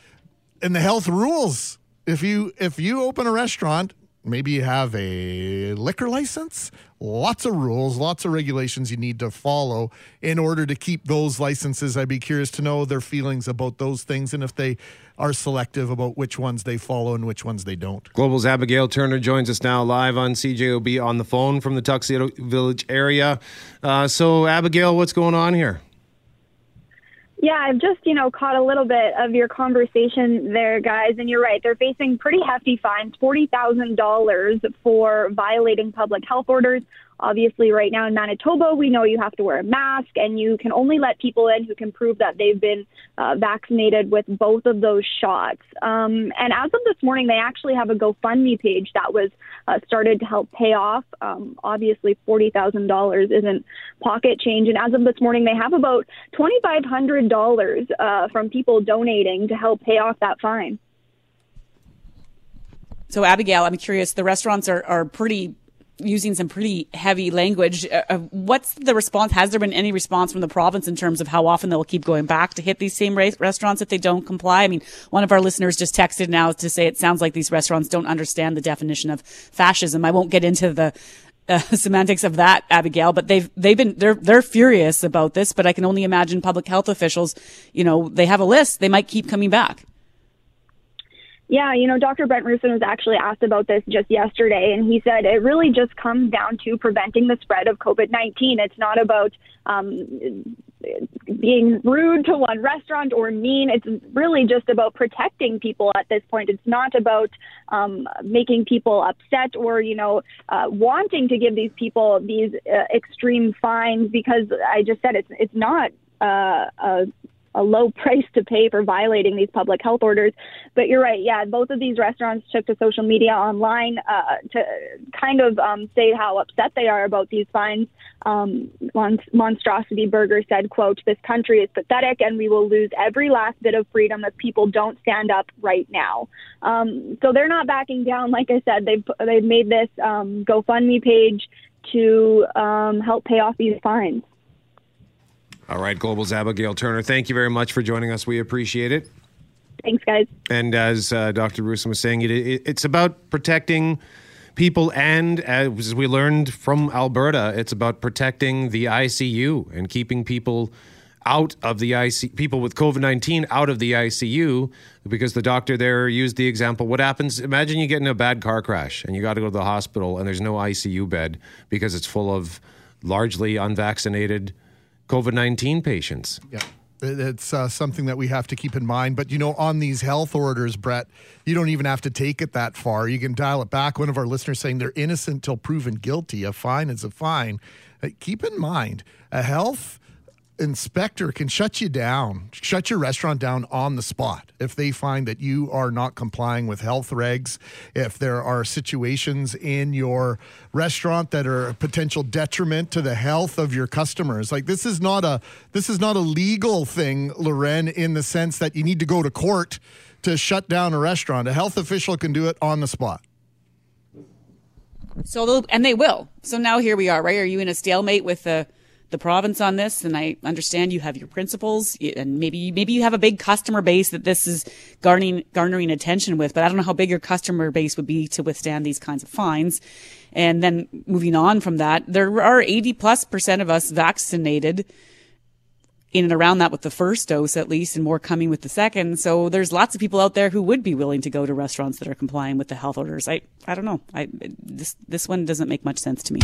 in the health rules? If you if you open a restaurant, maybe you have a liquor license. Lots of rules, lots of regulations you need to follow in order to keep those licenses. I'd be curious to know their feelings about those things and if they are selective about which ones they follow and which ones they don't. Global's Abigail Turner joins us now live on CJOB on the phone from the Tuxedo Village area. Uh, so, Abigail, what's going on here? Yeah, I've just, you know, caught a little bit of your conversation there, guys. And you're right. They're facing pretty hefty fines $40,000 for violating public health orders. Obviously, right now in Manitoba, we know you have to wear a mask and you can only let people in who can prove that they've been uh, vaccinated with both of those shots. Um, and as of this morning, they actually have a GoFundMe page that was uh, started to help pay off. Um, obviously, $40,000 isn't pocket change. And as of this morning, they have about $2,500 uh, from people donating to help pay off that fine. So, Abigail, I'm curious. The restaurants are, are pretty using some pretty heavy language. Uh, uh, what's the response? Has there been any response from the province in terms of how often they'll keep going back to hit these same ra- restaurants if they don't comply? I mean, one of our listeners just texted now to say it sounds like these restaurants don't understand the definition of fascism. I won't get into the uh, (laughs) semantics of that, Abigail, but they've they've been they're they're furious about this. But I can only imagine public health officials, you know, they have a list. They might keep coming back. Yeah, you know, Dr. Brent Roussin was actually asked about this just yesterday, and he said it really just comes down to preventing the spread of COVID 19. It's not about um, being rude to one restaurant or mean. It's really just about protecting people at this point. It's not about um, making people upset or, you know, uh, wanting to give these people these uh, extreme fines because I just said it's, it's not uh, a a low price to pay for violating these public health orders. But you're right. Yeah, both of these restaurants took to social media online uh, to kind of um, say how upset they are about these fines. Um, Monstrosity Burger said, "quote This country is pathetic, and we will lose every last bit of freedom if people don't stand up right now." Um, so they're not backing down. Like I said, they've they've made this um, GoFundMe page to um, help pay off these fines. All right, Global's Abigail Turner. Thank you very much for joining us. We appreciate it. Thanks, guys. And as uh, Dr. Roussin was saying, it, it, it's about protecting people, and as we learned from Alberta, it's about protecting the ICU and keeping people out of the ICU, people with COVID 19 out of the ICU, because the doctor there used the example. What happens? Imagine you get in a bad car crash and you got to go to the hospital and there's no ICU bed because it's full of largely unvaccinated COVID 19 patients. Yeah. It's uh, something that we have to keep in mind. But, you know, on these health orders, Brett, you don't even have to take it that far. You can dial it back. One of our listeners saying they're innocent till proven guilty. A fine is a fine. Uh, keep in mind, a health inspector can shut you down, shut your restaurant down on the spot if they find that you are not complying with health regs, if there are situations in your restaurant that are a potential detriment to the health of your customers. Like this is not a this is not a legal thing, Lauren, in the sense that you need to go to court to shut down a restaurant. A health official can do it on the spot. So and they will. So now here we are, right? Are you in a stalemate with the the province on this, and I understand you have your principles, and maybe maybe you have a big customer base that this is garnering garnering attention with. But I don't know how big your customer base would be to withstand these kinds of fines. And then moving on from that, there are 80 plus percent of us vaccinated in and around that with the first dose at least and more coming with the second. So there's lots of people out there who would be willing to go to restaurants that are complying with the health orders. I I don't know. I this this one doesn't make much sense to me.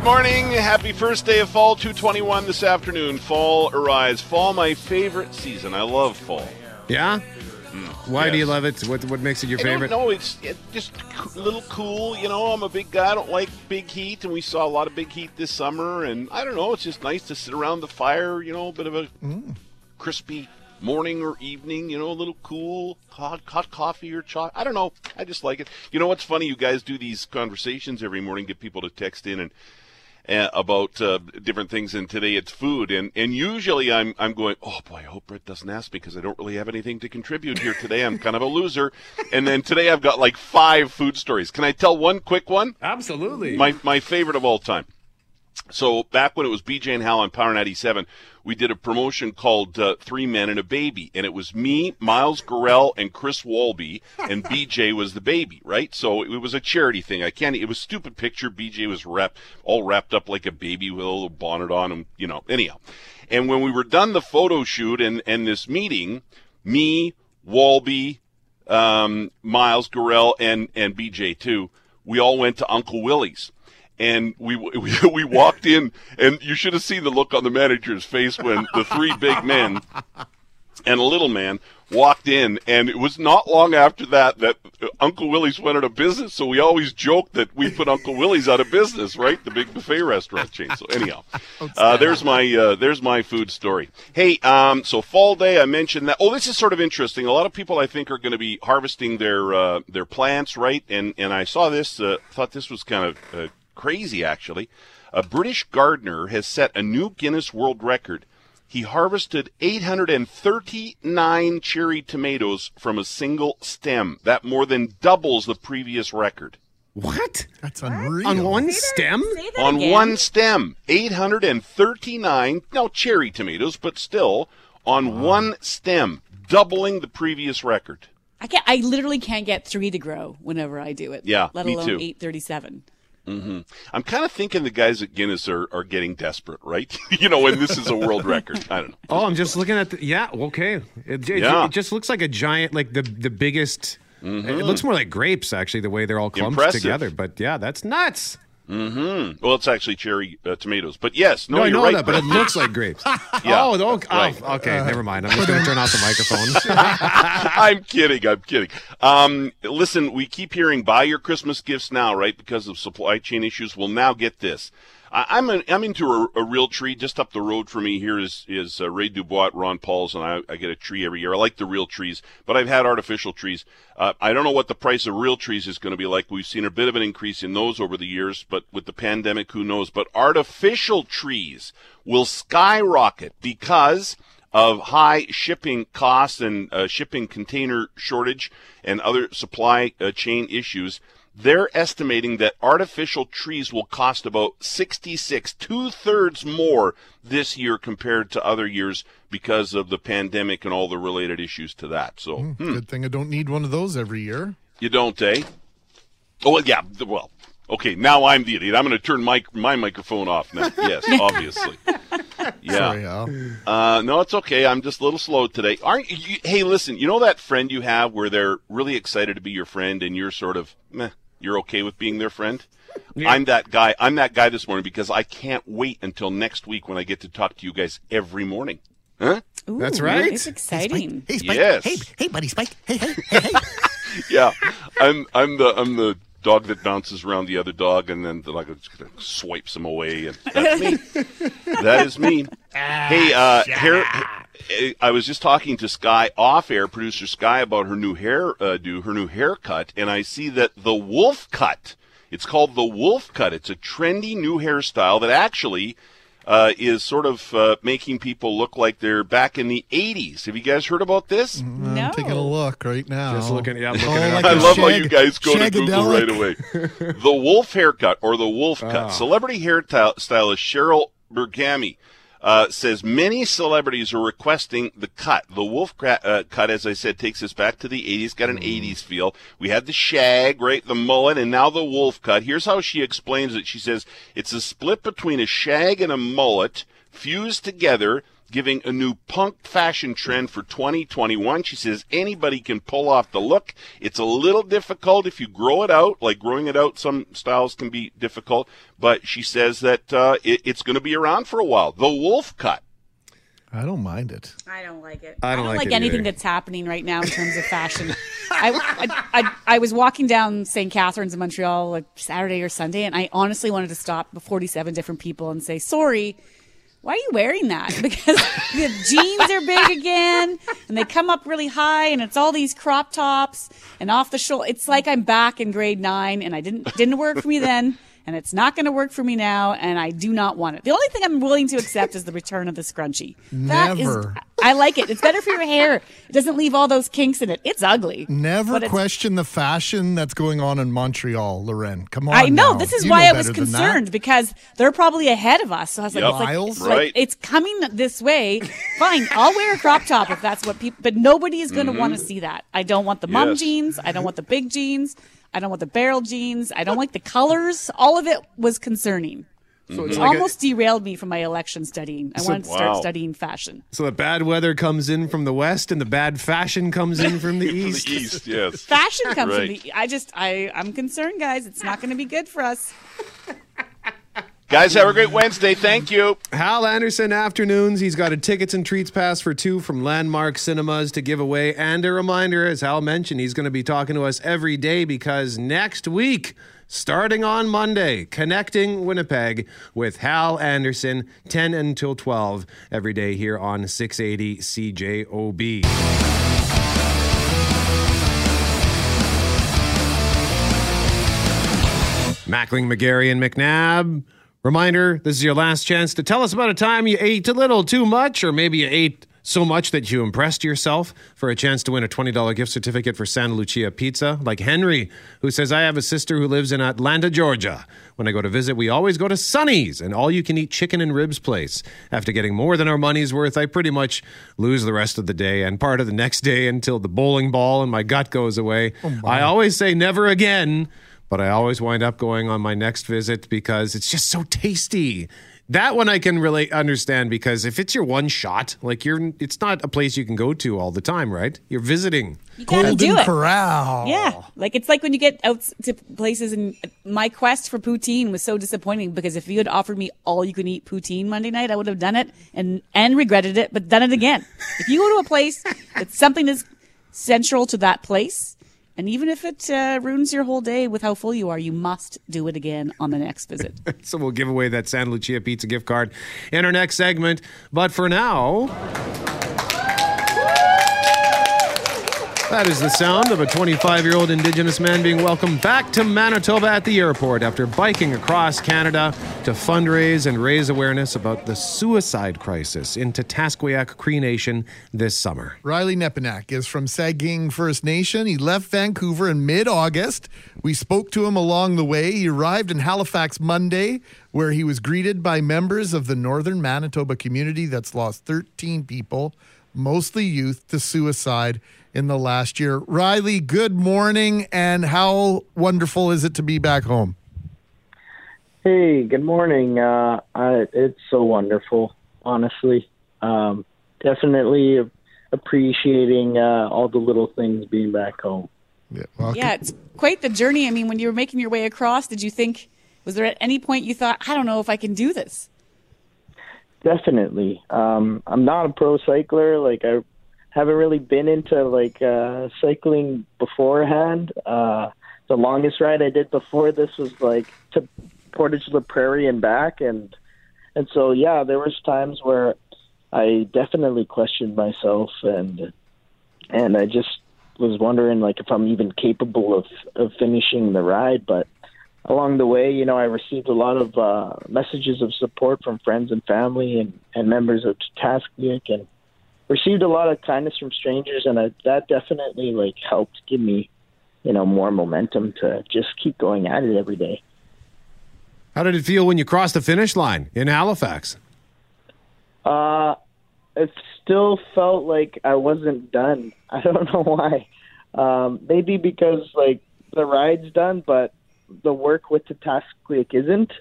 Good morning. Happy first day of fall 221 this afternoon. Fall arrives. Fall, my favorite season. I love fall. Yeah? Hmm. Why do you yes. love it? What what makes it your I favorite? don't know. It's it just a little cool. You know, I'm a big guy. I don't like big heat, and we saw a lot of big heat this summer. And I don't know. It's just nice to sit around the fire. You know, a bit of a mm. crispy morning or evening. You know, a little cool hot hot coffee or chai. I don't know. I just like it. You know what's funny? You guys do these conversations every morning, get people to text in and. Uh, about uh, different things, and today it's food, and and usually I'm I'm going, oh boy, I hope Brett doesn't ask because I don't really have anything to contribute here today. I'm kind of a loser, and then today I've got like five food stories. Can I tell one quick one? Absolutely. My my favorite of all time. So back when it was BJ and Hal on Power 97, we did a promotion called uh, Three Men and a Baby, and it was me, Miles Gorrell, and Chris Walby, and (laughs) BJ was the baby, right? So it was a charity thing. I can't. It was a stupid picture. BJ was wrapped, all wrapped up like a baby with a little bonnet on him, you know. Anyhow, and when we were done the photo shoot and and this meeting, me, Walby, um, Miles Gorrell, and and BJ too, we all went to Uncle Willie's and we, (laughs) we we walked in, and you should have seen the look on the manager's face when the three big men and a little man walked in, and it was not long after that that Uncle Willie's went out of business. So we always joke that we put Uncle Willie's out of business, right? The big buffet restaurant chain. So anyhow, (laughs) uh, there's my uh, there's my food story. Hey, um, so fall day, I mentioned that. Oh, this is sort of interesting. A lot of people I think are going to be harvesting their uh, their plants, right? And and I saw this, uh, thought this was kind of uh, crazy, actually. A British gardener has set a new Guinness World Record. He harvested 839 cherry tomatoes from a single stem. That more than doubles the previous record. What? That's unreal. On one that, stem? On again. one stem. 839, now cherry tomatoes, but still, on one stem, doubling the previous record. I can't, I literally can't get three to grow whenever I do it. Yeah, let alone too. 837. Mm-hmm. I'm kind of thinking the guys at Guinness are, are getting desperate, right? (laughs) you know, and this is a world record. I don't know. Oh, I'm just looking at the yeah. Okay, it, it, yeah. it just looks like a giant, like the the biggest. Mm-hmm. It looks more like grapes, actually, the way they're all clumped Impressive. together. But yeah, that's nuts. Mm-hmm. Well, it's actually cherry uh, tomatoes, but yes, no, No, I you're know right. that, but it looks like grapes. (laughs) Yeah, (laughs) Oh, no, right. oh, okay. never mind. I'm just going to turn off the microphone. (laughs) I'm kidding. I'm kidding. Um, listen, we keep hearing buy your Christmas gifts now, right? Because of supply chain issues. Well, now get this. I, I'm an, I'm into a, a real tree. Just up the road from me here is is uh, Ray Dubois, Ron Paul's, and I, I get a tree every year. I like the real trees, but I've had artificial trees. Uh, I don't know what the price of real trees is going to be like. We've seen a bit of an increase in those over the years, but with the pandemic, who knows? But artificial trees will skyrocket because of high shipping costs and uh, shipping container shortage and other supply uh, chain issues. They're estimating that artificial trees will cost about 66, two thirds more this year compared to other years because of the pandemic and all the related issues to that. So, hmm, Good thing I don't need one of those every year. you don't, eh? Oh, well, yeah. Well, okay. Now I'm the idiot. I'm going to turn my my microphone off now. (laughs) Yes, obviously. (laughs) Yeah. Sorry. Uh, no, it's okay. I'm just a little slow today. Aren't you? Hey, listen. You know that friend you have where they're really excited to be your friend, and you're sort of meh. You're okay with being their friend. I'm that guy. I'm that guy this morning because I can't wait until next week when I get to talk to you guys every morning. Huh? That's right. It's exciting. Hey, Spike. Yes. Hey, hey, buddy, Spike. Hey, hey, hey, hey. (laughs) yeah, I'm I'm the I'm the dog that bounces around the other dog and then the, like just kinda swipes him away and that's me. (laughs) that is me. hey, uh, hair. I was just talking to Sky off air, producer Sky, about her new hair uh, do her new haircut, and I see that the wolf cut. It's called the wolf cut. It's a trendy new hairstyle that actually uh, is sort of uh, making people look like they're back in the 80s. Have you guys heard about this? I'm taking a look right now. Just looking- yeah, I'm Oh, looking it up. like I a love how you guys go to Google right away. (laughs) the wolf haircut or the wolf cut. Oh. Celebrity hairstylist Cheryl Bergami uh, says many celebrities are requesting the cut. The wolf cra- uh, cut, as I said, takes us back to the 80s, got an 80s feel. We had the shag, right, the mullet, and now the wolf cut. Here's how she explains it. She says it's a split between a shag and a mullet fused together giving a new punk fashion trend for 2021. She says anybody can pull off the look. It's a little difficult if you grow it out. Like growing it out, some styles can be difficult. But she says that uh, it, it's going to be around for a while. The wolf cut. I don't mind it. I don't like it. I don't like it anything either. that's happening right now in terms of fashion. (laughs) I, I, I, I was walking down St. Catharines in Montreal like Saturday or Sunday, and I honestly wanted to stop 47 different people and say, sorry, why are you wearing that? (laughs) Because the jeans are big again, and they come up really high, and it's all these crop tops and off the shoulder. It's like I'm back in grade nine, and I didn't didn't work for me then. And it's not going to work for me now, and I do not want it. The only thing I'm willing to accept is the return of the scrunchie. That is- Never. I like it. It's better for your hair. It doesn't leave all those kinks in it. It's ugly. Never it's- question the fashion that's going on in Montreal, Lauren. Come on. I know. now. This is You why I was better than that. concerned because they're probably ahead of us. So I was like, Yep. it's, like, Miles. it's like- Right. it's coming this way. (laughs) Fine, I'll wear a crop top if that's what people. But nobody is going to Mhm. want to see that. I don't want the mom Yes. jeans. I don't want the big jeans. I don't want the barrel jeans. I don't like the colors. All of it was concerning. So it it's like a- almost derailed me from my election studying. I So- wanted to start Wow. studying fashion. So the bad weather comes in from the west and the bad fashion comes in from the (laughs) east. the east, yes. Fashion comes Right. from the. I just, I, I'm concerned, guys. It's not going to be good for us. Guys, have a great Wednesday. Thank you. Hal Anderson afternoons. He's got a tickets and treats pass for two from Landmark Cinemas to give away. And a reminder, as Hal mentioned, he's going to be talking to us every day because next week, starting on Monday, connecting Winnipeg with Hal Anderson, 10 until 12 every day here on 680 CJOB. Mackling, McGarry, and McNabb. Reminder this is your last chance to tell us about a time you ate a little too much, or maybe you ate so much that you impressed yourself for a chance to win a $20 gift certificate for Santa Lucia Pizza. Like Henry, who says, I have a sister who lives in Atlanta, Georgia. When I go to visit, we always go to Sonny's, an all you can eat chicken and ribs place. After getting more than our money's worth, I pretty much lose the rest of the day and part of the next day until the bowling ball and my gut goes away. Oh, I always say never again but I always wind up going on my next visit because it's just so tasty. That one I can really understand because if it's your one shot, like you're, it's not a place you can go to all the time, right? You're visiting. You gotta do it. Corral. Yeah, like it's like when you get out to places, and my quest for poutine was so disappointing because if you had offered me all you can eat poutine Monday night, I would have done it and and regretted it, but done it again. if you go to a place that something is central to that place, and even if it uh, ruins your whole day with how full you are, you must do it again on the next visit. (laughs) So we'll give away that Santa Lucia pizza gift card in our next segment. But for now, that is the sound of a 25 year old Indigenous man being welcomed back to Manitoba at the airport after biking across Canada to fundraise and raise awareness about the suicide crisis in Tataskweyak Cree Nation this summer. Rylee Nepinak is from Sagkeeng First Nation. He left Vancouver in mid August. We spoke to him along the way. He arrived in Halifax Monday, where he was greeted by members of the Northern Manitoba community that's lost 13 people, mostly youth, to suicide in the last year. Rylee, good morning, and how wonderful is it to be back home? Hey, good morning. Uh, I, it's so wonderful, honestly. Um, definitely appreciating uh, all the little things being back home. Yeah, yeah, it's quite the journey. I mean, when you were making your way across, did you think? Was there at any point you thought, I don't know if I can do this? Definitely. Um, I'm not a pro cycler. Like I haven't really been into like uh, cycling beforehand. Uh, the longest ride I did before this was like to Portage La Prairie and back, and and so yeah, there was times where I definitely questioned myself, and and I just was wondering like if I'm even capable of of finishing the ride, but along the way, you know, I received a lot of uh, messages of support from friends and family and, and members of Taskvik and received a lot of kindness from strangers. And I, that definitely like helped give me, you know, more momentum to just keep going at it every day. How did it feel when you crossed the finish line in Halifax? Uh, it still felt like I wasn't done. (laughs) I don't know why. Um, maybe because like the ride's done, but the work with the task quick isn't.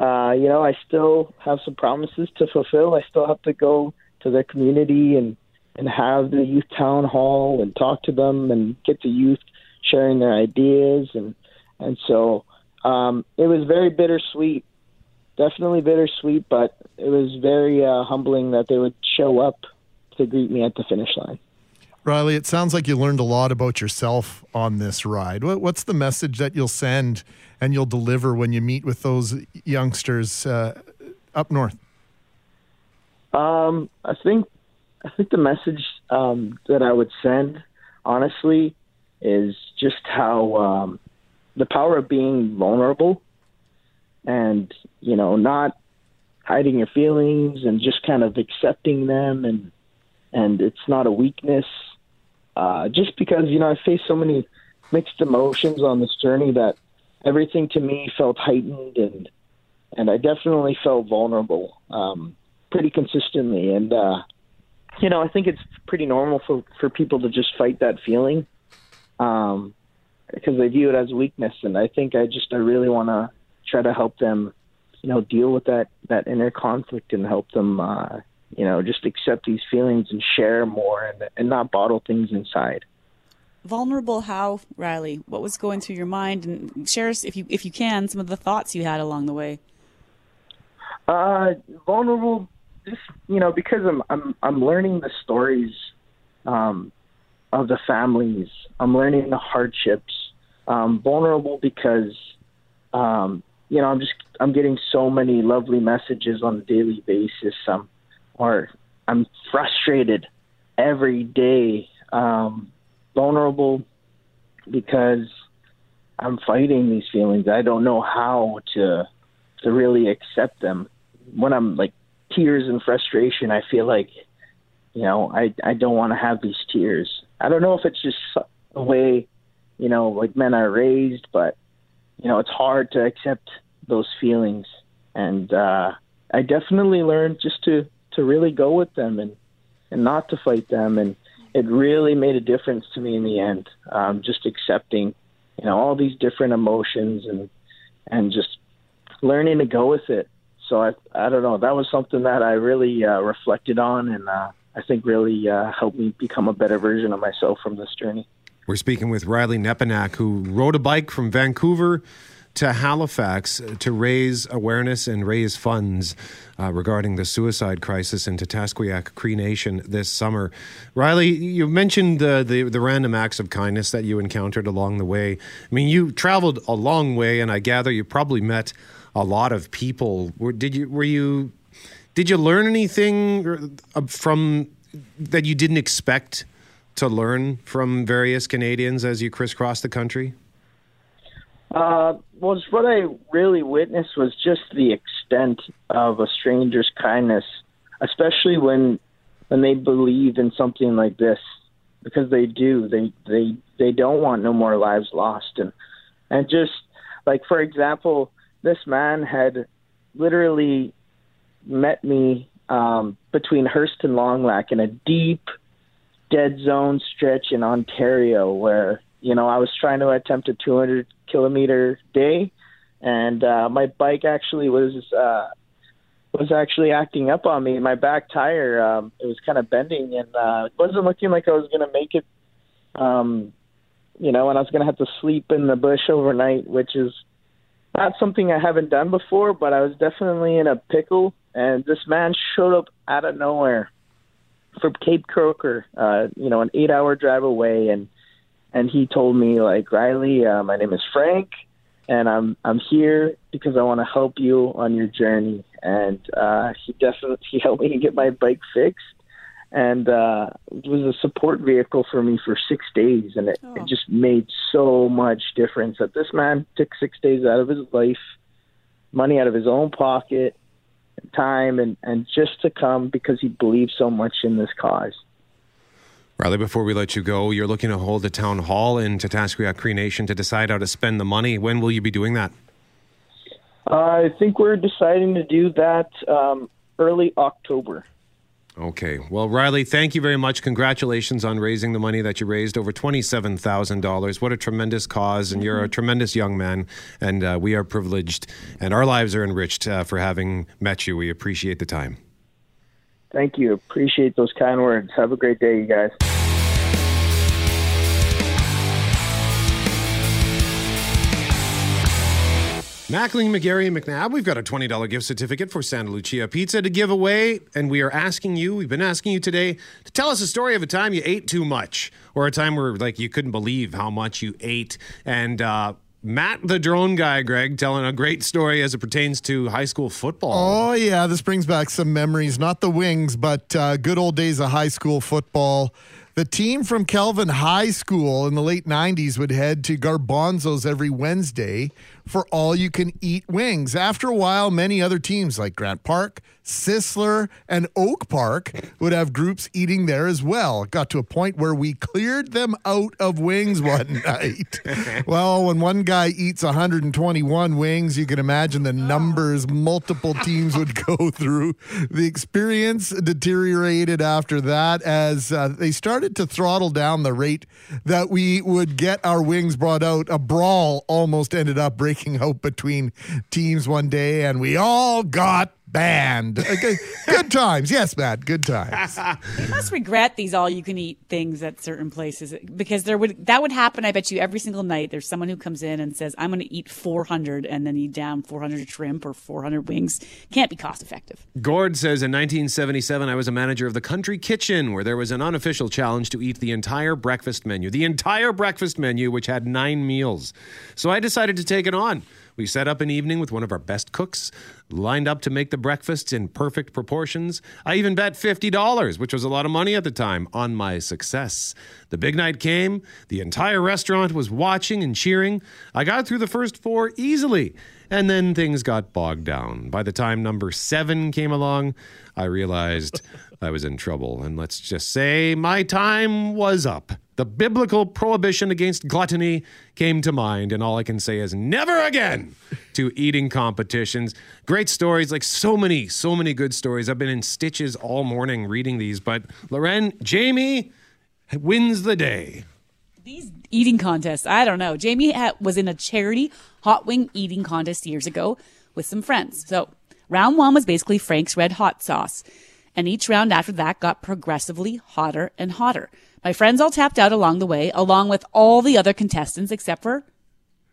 uh, you know, I still have some promises to fulfill. I still have to go to their community and and have the youth town hall and talk to them and get the youth sharing their ideas and and so um, it was very bittersweet, definitely bittersweet, but it was very uh, humbling that they would show up to greet me at the finish line. Rylee, it sounds like you learned a lot about yourself on this ride. What, what's the message that you'll send and you'll deliver when you meet with those youngsters uh, up north? Um, I think I think the message um, that I would send, honestly, is just how um, the power of being vulnerable and you know not hiding your feelings and just kind of accepting them and and it's not a weakness. Uh, just because you know I faced so many mixed emotions on this journey that everything to me felt heightened and and I definitely felt vulnerable. Um, pretty consistently and uh, you know I think it's pretty normal for for people to just fight that feeling um, because they view it as weakness and I think I just I really want to try to help them you know deal with that that inner conflict and help them uh, you know just accept these feelings and share more and and not bottle things inside. Vulnerable how, Rylee? What was going through your mind? And share us, if you if you can, some of the thoughts you had along the way. Uh, vulnerable, just you know, because I'm I'm I'm learning the stories um, of the families. I'm learning the hardships. Um, vulnerable because um, you know I'm just I'm getting so many lovely messages on a daily basis. Um, or I'm frustrated every day. Um, vulnerable because I'm fighting these feelings. I don't know how to to really accept them. When I'm like tears and frustration, I feel like you know I I don't want to have these tears. I don't know if it's just the way you know like men are raised, but you know it's hard to accept those feelings. And uh, I definitely learned just to to really go with them and and not to fight them and it really made a difference to me in the end. Um, just accepting, you know, all these different emotions and and just learning to go with it. So I I don't know. That was something that I really uh, reflected on, and uh, I think really uh, helped me become a better version of myself from this journey. We're speaking with Rylee Nepinak, who rode a bike from Vancouver to Halifax to raise awareness and raise funds uh, regarding the suicide crisis in Tataskweyak Cree Nation this summer. Rylee, you mentioned the, the, the random acts of kindness that you encountered along the way. I mean, you traveled a long way, and I gather you probably met a lot of people. Were, did you were you did you learn anything uh, from that you didn't expect to learn from various Canadians as you crisscrossed the country? Uh, was what I really witnessed was just the extent of a stranger's kindness, especially when when they believe in something like this, because they do. They they they don't want no more lives lost, and and just like for example, this man had literally met me um, between Hearst and Longlac in a deep dead zone stretch in Ontario where you know I was trying to attempt a 200 kilometer day, and uh, my bike actually was uh, was actually acting up on me. My back tire um, it was kind of bending, and uh, it wasn't looking like I was going to make it. Um, you know, and I was going to have to sleep in the bush overnight, which is not something I haven't done before. But I was definitely in a pickle, and this man showed up out of nowhere from Cape Croker, uh, you know, an eight-hour drive away, and and he told me like Rylee, uh, my name is Frank, and I'm I'm here because I want to help you on your journey. And uh, he definitely he (laughs) helped me get my bike fixed, and uh, it was a support vehicle for me for six days, and it, it just made so much difference. That this man took six days out of his life, money out of his own pocket, time, and and just to come because he believed so much in this cause. Rylee, before we let you go, you're looking to hold a town hall in Tataskweyak Cree Nation to decide how to spend the money. When will you be doing that? I think we're deciding to do that um, early October. Okay. Well, Rylee, thank you very much. Congratulations on raising the money that you raised over $27,000. What a tremendous cause. And you're a tremendous young man. And uh, we are privileged and our lives are enriched uh, for having met you. We appreciate the time. Thank you. Appreciate those kind words. Have a great day, you guys. Mackling, McGarry, and McNabb, we've got a $20 gift certificate for Santa Lucia Pizza to give away. And we are asking you, we've been asking you today to tell us a story of a time you ate too much or a time where like you couldn't believe how much you ate. And uh, Matt, the drone guy, Greg, telling a great story as it pertains to high school football. Oh, yeah. This brings back some memories. Not the wings, but uh, good old days of high school football. The team from Kelvin High School in the late 90s would head to Garbonzo's every Wednesday for all you can eat wings. After a while, many other teams like Grant Park, Sisler, and Oak Park would have groups eating there as well. It got to a point where we cleared them out of wings one (laughs) night. well, when one guy eats 121 wings, you can imagine the numbers multiple teams would go (laughs) through. The experience deteriorated after that as uh, they started to throttle down the rate that we would get our wings brought out. A brawl almost ended up breaking out between teams one day, and we all got banned. Uh, okay, good times. Yes, Matt, good times. (laughs) You must regret these all-you-can-eat things at certain places because there would that would happen. I bet you every single night. There's someone who comes in and says, "I'm going to eat 400," and then eat down 400 shrimp or 400 wings. Can't be cost effective. Gord says in 1977, I was a manager of the Country Kitchen, where there was an unofficial challenge to eat the entire breakfast menu. The entire breakfast menu, which had nine meals. So I decided to take it on. We set up an evening with one of our best cooks, lined up to make the breakfasts in perfect proportions. I even bet $50, which was a lot of money at the time, on my success. The big night came. The entire restaurant was watching and cheering. I got through the first four easily. And then things got bogged down. By the time number seven came along, I realized I was in trouble. And let's just say my time was up. The biblical prohibition against gluttony came to mind, and all I can say is never again to eating competitions. Great stories, like so many, so many good stories. I've been in stitches all morning reading these, but Lauren, Jamie wins the day. These eating contests, I don't know. Jamie was in a charity hot wing eating contest years ago with some friends. So round one was basically Frank's red hot sauce, and each round after that got progressively hotter and hotter. My friends all tapped out along the way, along with all the other contestants except for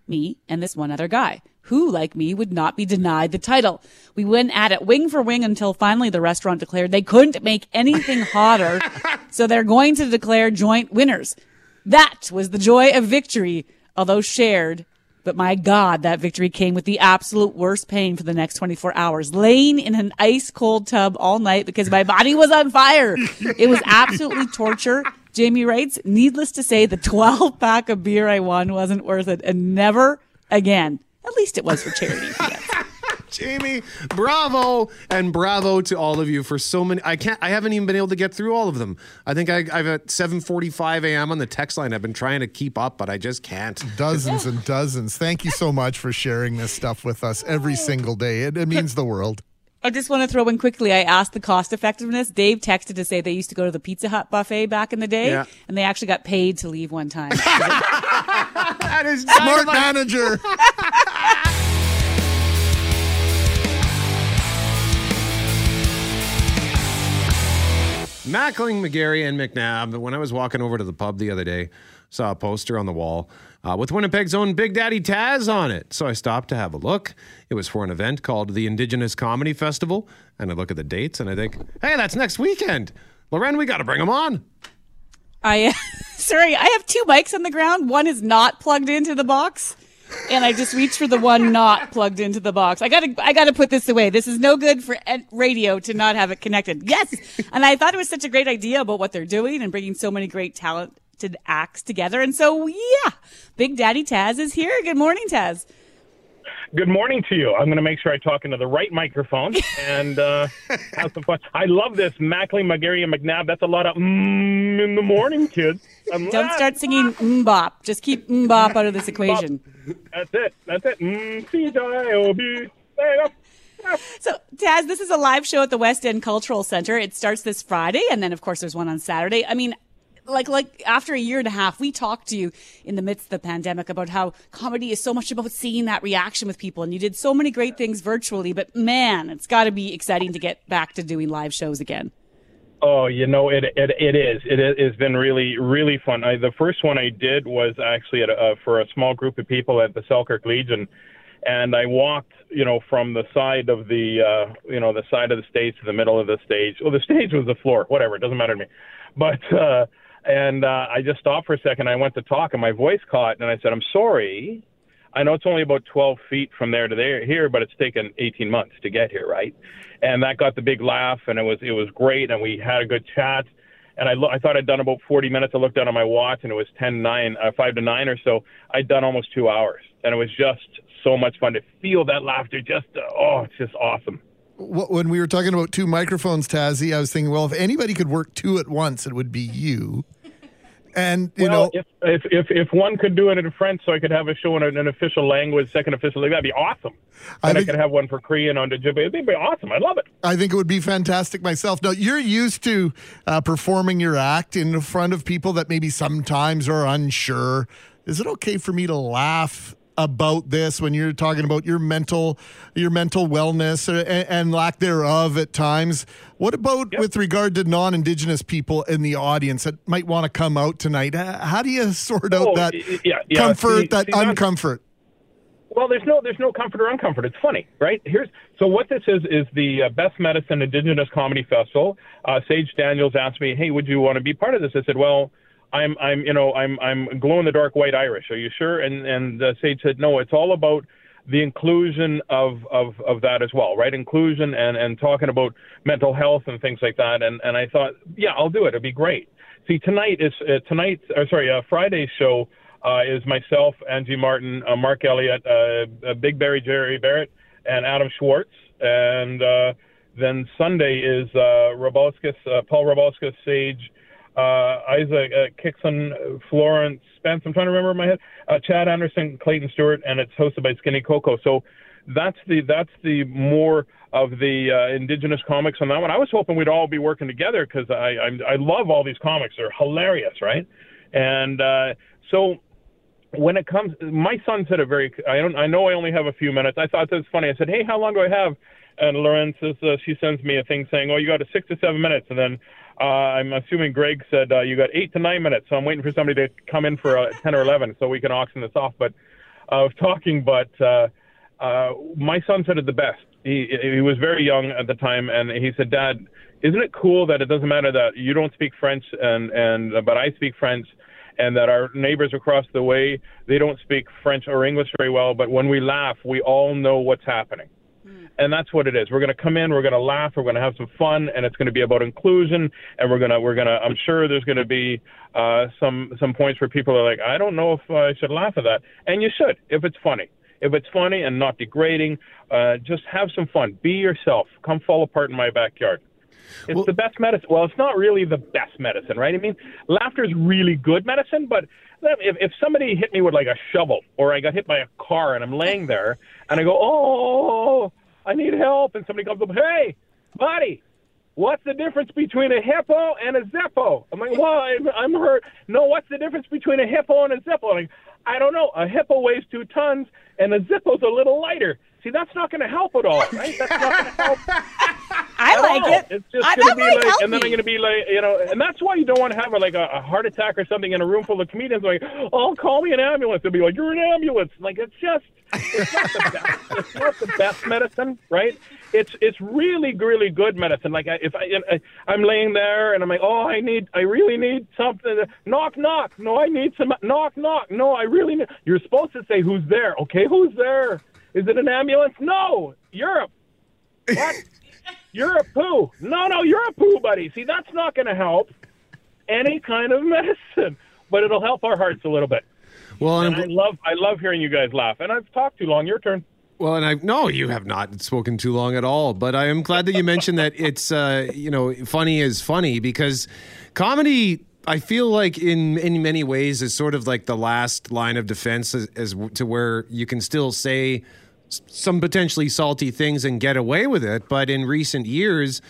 me and this one other guy, who, like me, would not be denied the title. We went at it wing for wing until finally the restaurant declared they couldn't make anything (laughs) hotter, so they're going to declare joint winners. That was the joy of victory, although shared. But my God, that victory came with the absolute worst pain for the next 24 hours, laying in an ice cold tub all night because my body was on fire. It was absolutely torture. Jamie writes, needless to say, the 12 pack of beer I won wasn't worth it and never again. At least it was for charity. (laughs) Jamie, bravo and bravo to all of you for so many. I can't. I haven't even been able to get through all of them. I think I, I've at 7:45 a.m. on the text line. I've been trying to keep up, but I just can't. Dozens and dozens. Thank you so much for sharing this stuff with us every single day. It, it means the world. I just want to throw in quickly. I asked the cost effectiveness. Dave texted to say they used to go to the Pizza Hut buffet back in the day, Yeah. and they actually got paid to leave one time. (laughs) that is Smart manager. (laughs) (laughs) Mackling, McGarry, and McNabb. When I was walking over to the pub the other day, saw a poster on the wall uh, with Winnipeg's own Big Daddy Tazz on it. So I stopped to have a look. It was for an event called the Indigenous Comedy Festival. And I look at the dates and I think, hey, that's next weekend. Lauren, we got to bring him on. I, (laughs) sorry, I have two mics on the ground. One is not plugged into the box. And I just reached for the one not plugged into the box. I gotta, I gotta put this away. This is no good for radio to not have it connected. Yes. And I thought it was such a great idea about what they're doing and bringing so many great talented acts together. And so, yeah, Big Daddy Tazz is here. Good morning, Tazz. Good morning to you. I'm going to make sure I talk into the right microphone and uh, (laughs) have some fun. I love this Mackley, McGarry, and McNabb. That's a lot of mm in the morning, kids. I'm Don't start singing mbop. Just keep mbop out of this equation. That's it. That's it. Mm, C-J-O-B. There you go. So, Tazz, this is a live show at the West End Cultural Center. It starts this Friday, and then, of course, there's one on Saturday. I mean, like like after a year and a half, we talked to you in the midst of the pandemic about how comedy is so much about seeing that reaction with people, and you did so many great things virtually. But man, it's got to be exciting to get back to doing live shows again. Oh, you know, it it it is. It has been really really fun. I, the first one I did was actually at a, uh, for a small group of people at the Selkirk Legion, and I walked, you know, from the side of the, uh, you know, the side of the stage to the middle of the stage. Well, the stage was the floor, whatever. It doesn't matter to me. But uh, and uh, I just stopped for a second. I went to talk, and my voice caught, and I said, "I'm sorry. I know it's only about 12 feet from there to there here, but it's taken 18 months to get here, right?" And that got the big laugh, and it was it was great, and we had a good chat. And I, lo- I thought I'd done about 40 minutes. I looked down on my watch, and it was 10 9, uh, 5 to 9 or so. I'd done almost two hours, and it was just so much fun to feel that laughter. Just uh, oh, it's just awesome. Wh- When we were talking about two microphones, Tazzy, I was thinking, well, if anybody could work two at once, it would be you. And you well, know, if, if if if one could do it in French, so I could have a show in an, official language, second official language, that'd be awesome. I And I, think- could have one for Korean on Djibouti. It'd be awesome. I love it. I think it would be fantastic myself. Now, you're used to uh, performing your act in front of people that maybe sometimes are unsure. Is it okay for me to laugh about this when you're talking about your mental your mental wellness and, and lack thereof at times? What about with regard to non-indigenous people in the audience that might want to come out tonight? How do you sort out Oh, that yeah, yeah. comfort, See- that see, uncomfort? Well, there's no there's no comfort or uncomfort. It's funny, right? Here's so what this is is the uh, Best Medicine Indigenous Comedy Festival. Uh, Sage Daniels asked me, "Hey, would you want to be part of this?" I said, "Well, I'm I'm you know I'm I'm glow in the dark white Irish. Are you sure?" And and uh, Sage said, "No, it's all about." the inclusion of, of, of that as well, right? Inclusion and, and talking about mental health and things like that. And, and I thought, yeah, I'll do it. It'd be great. See, tonight is uh, tonight, or sorry, uh, Friday's show uh, is myself, Angie Martin, uh, Mark Elliott, uh, uh, Big Barry, Jerry Barrett, and Adam Schwartz. And uh, then Sunday is uh, Robalskis, uh, Paul Robalskis, Sage, uh, Isaac uh, Kickson, Florence Spence. I'm trying to remember in my head. Uh, Chad Anderson, Clayton Stewart, and it's hosted by Skinny Coco. So that's the that's the more of the uh, indigenous comics on that one. I was hoping we'd all be working together because I, I I love all these comics. They're hilarious, right? And uh, so when it comes, my son said it very. I don't. I know I only have a few minutes. I thought that was funny. I said, "Hey, how long do I have?" And Lauren says uh, she sends me a thing saying, "Oh, you got a six to seven minutes." And then uh, I'm assuming Greg said uh, you got eight to nine minutes. So I'm waiting for somebody to come in for uh, ten or eleven so we can auction this off. But I was (laughs) talking, but uh, uh, my son said it the best. He he was very young at the time, and he said, "Dad, isn't it cool that it doesn't matter that you don't speak French and and but I speak French." And that our neighbors across the way they don't speak French or English very well, but when we laugh, we all know what's happening. And that's what it is. We're going to come in, we're going to laugh, we're going to have some fun, and it's going to be about inclusion. And we're going to, we're going to. I'm sure there's going to be uh, some some points where people are like, I don't know if I should laugh at that, and you should if it's funny. If it's funny and not degrading, uh, just have some fun. Be yourself. Come fall apart in my backyard. It's the best medicine. Well, it's not really the best medicine, right? I mean, laughter is really good medicine, but if, if somebody hit me with like a shovel or I got hit by a car and I'm laying there and I go, oh, I need help, and somebody comes up, hey, buddy, what's the difference between a hippo and a zippo? I'm like, well, I'm, I'm hurt. No, what's the difference between a hippo and a zippo? I'm like, I don't know. A hippo weighs two tons and a zippo's a little lighter. See, that's not going to help at all, right? That's not going to help. (laughs) I like all. it. It's just I- gonna be like, help and then. I'm going to be like, you know, and that's why you don't want to have a, like a, a heart attack or something in a room full of comedians. Like, oh, call me an ambulance. They'll be like, you're an ambulance. Like, it's just, it's not the best. It's not the best medicine, right? It's it's really really good medicine. Like I- if I, I uh, I'm laying there and I'm like, oh, I need, I really need something. Knock knock. No, I need some. Knock knock. No, I really need. You're supposed to say who's there. Okay, who's there? Is it an ambulance? No, Europe. What? You're a poo. No, no, you're a poo, buddy. See, that's not going to help any kind of (laughs) medicine, but it'll help our hearts a little bit. Well, and I love, I love hearing you guys laugh. And I've talked too long. Your turn. Well, and I no, you have not spoken too long at all. But I am glad that you mentioned that it's uh, you know funny is funny because comedy. I feel like in in many ways is sort of like the last line of defense as, as to where you can still say some potentially salty things and get away with it. But in recent years,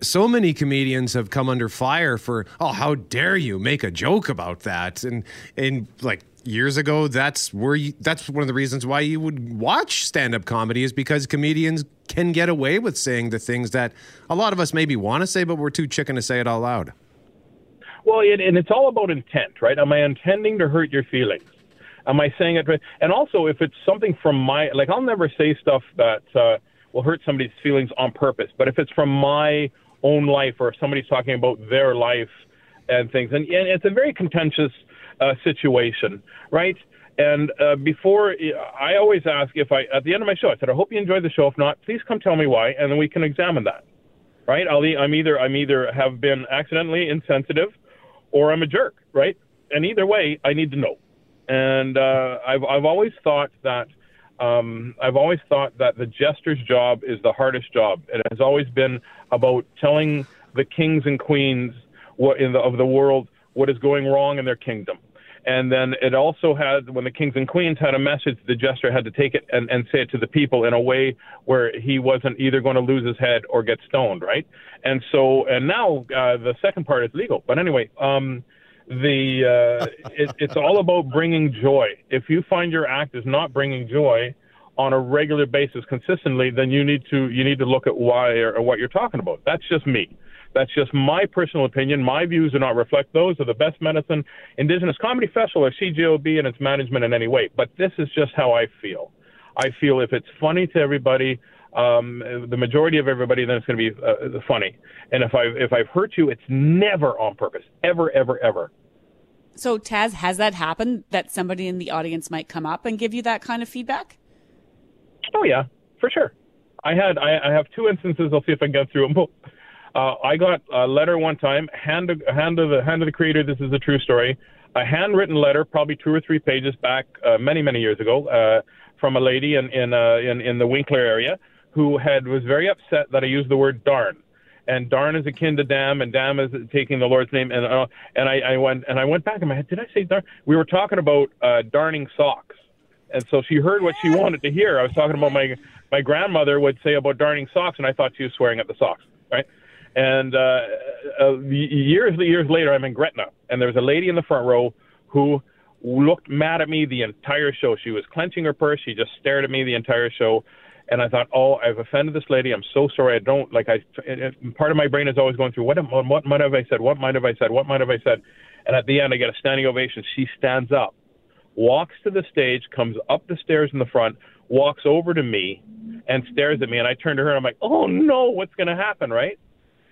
so many comedians have come under fire for, oh, how dare you make a joke about that? And and like years ago, that's where you, that's one of the reasons why you would watch stand up comedy is because comedians can get away with saying the things that a lot of us maybe want to say, but we're too chicken to say it out loud. Well, it, and it's all about intent, right? Am I intending to hurt your feelings? Am I saying it? And also, if it's something from my, like, I'll never say stuff that uh, will hurt somebody's feelings on purpose. But if it's from my own life or if somebody's talking about their life and things, and, and it's a very contentious uh, situation, right? And uh, before, I always ask if I, at the end of my show, I said, I hope you enjoyed the show. If not, please come tell me why, and then we can examine that, right? I'll, I'm either, I'm either have been accidentally insensitive, or I'm a jerk, right? And either way, I need to know. And uh, I've, I've always thought that, um, I've always thought that the jester's job is the hardest job. It has always been about telling the kings and queens what in the, of the world what is going wrong in their kingdom. And then it also had, when the kings and queens had a message, the jester had to take it and, and say it to the people in a way where he wasn't either going to lose his head or get stoned, right? And so, and now uh, the second part is legal. But anyway, um, the uh, it, it's all about bringing joy. If you find your act is not bringing joy on a regular basis consistently, then you need to you need to look at why or, or what you're talking about. That's just me. That's just my personal opinion. My views do not reflect those of the Best Medicine Indigenous Comedy Festival or CJOB and its management in any way. But this is just how I feel. I feel if it's funny to everybody, um, the majority of everybody, then it's going to be uh, funny. And if I if I've hurt you, it's never on purpose, ever, ever, ever. So, Tazz, has that happened that somebody in the audience might come up and give you that kind of feedback? Oh yeah, for sure. I had I, I have two instances. I'll see if I can get through them. Uh, I got a letter one time, hand to, hand to the hand of the creator. This is a true story. A handwritten letter, probably two or three pages back, uh, many many years ago, uh, from a lady in in, uh, in in the Winkler area who had was very upset that I used the word darn. And darn is akin to damn, and damn is taking the Lord's name. And uh, and I, I went and I went back in my head. Did I say darn? We were talking about uh, darning socks, and so she heard what she wanted to hear. I was talking about my my grandmother would say about darning socks, and I thought she was swearing at the socks, right? And uh, uh, years years later, I'm in Gretna, and there was a lady in the front row who looked mad at me the entire show. She was clenching her purse. She just stared at me the entire show. And I thought, oh, I've offended this lady. I'm so sorry. I don't like. I part of my brain is always going through what what, what might have I said? What might have I said? What might have I said? And at the end, I get a standing ovation. She stands up, walks to the stage, comes up the stairs in the front, walks over to me, and stares at me. And I turn to her. and I'm like, oh no, what's going to happen, right?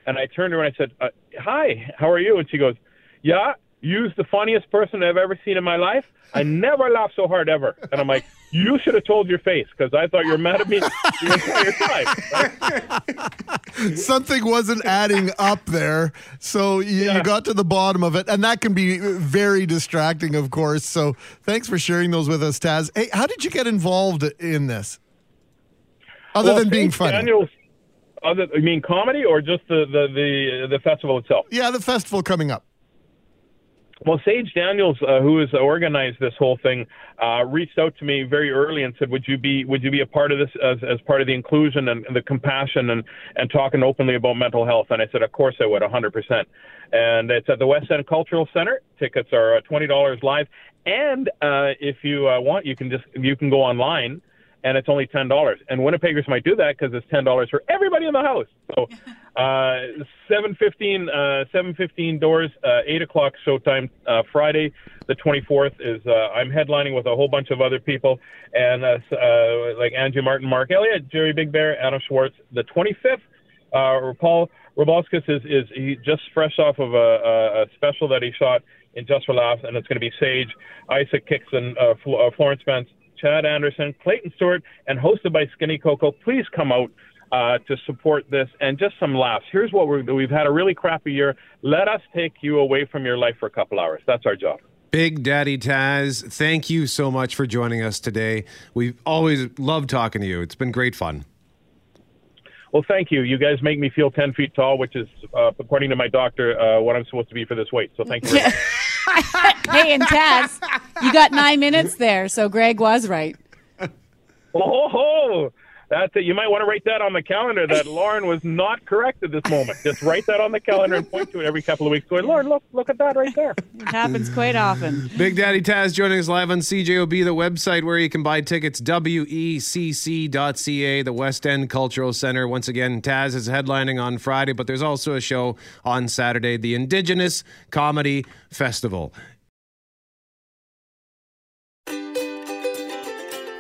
And I turned to her and I said, uh, "Hi, how are you?" And she goes, "Yeah, you's the funniest person I've ever seen in my life. I never laughed so hard ever." And I'm like, "You should have told your face because I thought you were mad at me the entire time." Something wasn't adding up there. So you, you got to the bottom of it. And that can be very distracting, of course. So thanks for sharing those with us, Tazz. Hey, how did you get involved in this? Other Well, than being funny. Daniel's, other, you mean comedy or just the, the, the, the festival itself? Yeah, the festival coming up. Well, Sage Daniels, uh, who has organized this whole thing, uh, reached out to me very early and said, "Would you be Would you be a part of this as, as part of the inclusion and, and the compassion and and talking openly about mental health?" And I said, "Of course I would, 100 percent." And it's at the West End Cultural Center. Tickets are uh, twenty dollars live, and uh, if you uh, want, you can just you can go online and it's only ten dollars. And Winnipeggers might do that because it's ten dollars for everybody in the house. So (laughs) uh, seven fifteen, uh, seven fifteen doors, uh, eight o'clock showtime. Uh, Friday, the twenty fourth is uh, I'm headlining with a whole bunch of other people, and uh, uh, like Andrew Martin, Mark Elliott, Jerry Big Bear, Adam Schwartz. The twenty fifth, uh, Paul Robalskis is is he just fresh off of a, a, a special that he shot in Just for Laughs, and it's going to be Sage, Isaac Kixon, uh, Fl- uh, Florence Spence, Chad Anderson, Clayton Stewart, and hosted by Skinny Coco. Please come out uh, to support this and just some laughs. Here's what we're, we've had a really crappy year. Let us take you away from your life for a couple hours. That's our job. Big Daddy Tazz, thank you so much for joining us today. We've always loved talking to you. It's been great fun. Well, thank you. You guys make me feel 10 feet tall, which is, uh, according to my doctor, uh, what I'm supposed to be for this weight. So thank you. (laughs) (laughs) hey, and Tazz, you got nine minutes there, so Greg was right. Oh, that's it. You might want to write that on the calendar that Lauren was not correct at this moment. Just write that on the calendar and point to it every couple of weeks. Going, Lauren, look, look at that right there. It happens quite often. Big Daddy Tazz joining us live on CJOB, the website where you can buy tickets, wecc.ca, the West End Cultural Center. Once again, Tazz is headlining on Friday, but there's also a show on Saturday, the Indigenous Comedy Festival.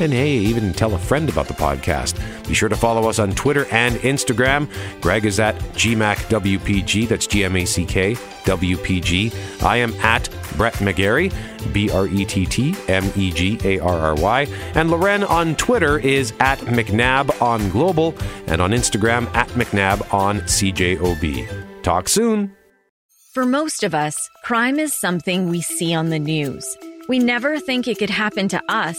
And hey, even tell a friend about the podcast. Be sure to follow us on Twitter and Instagram. Greg is at GMACKWPG, that's G M A C K WPG. I am at Brett McGarry, B R E T T M E G A R R Y. And Lauren on Twitter is at McNab on Global and on Instagram at McNab on CJOB. Talk soon. For most of us, crime is something we see on the news. We never think it could happen to us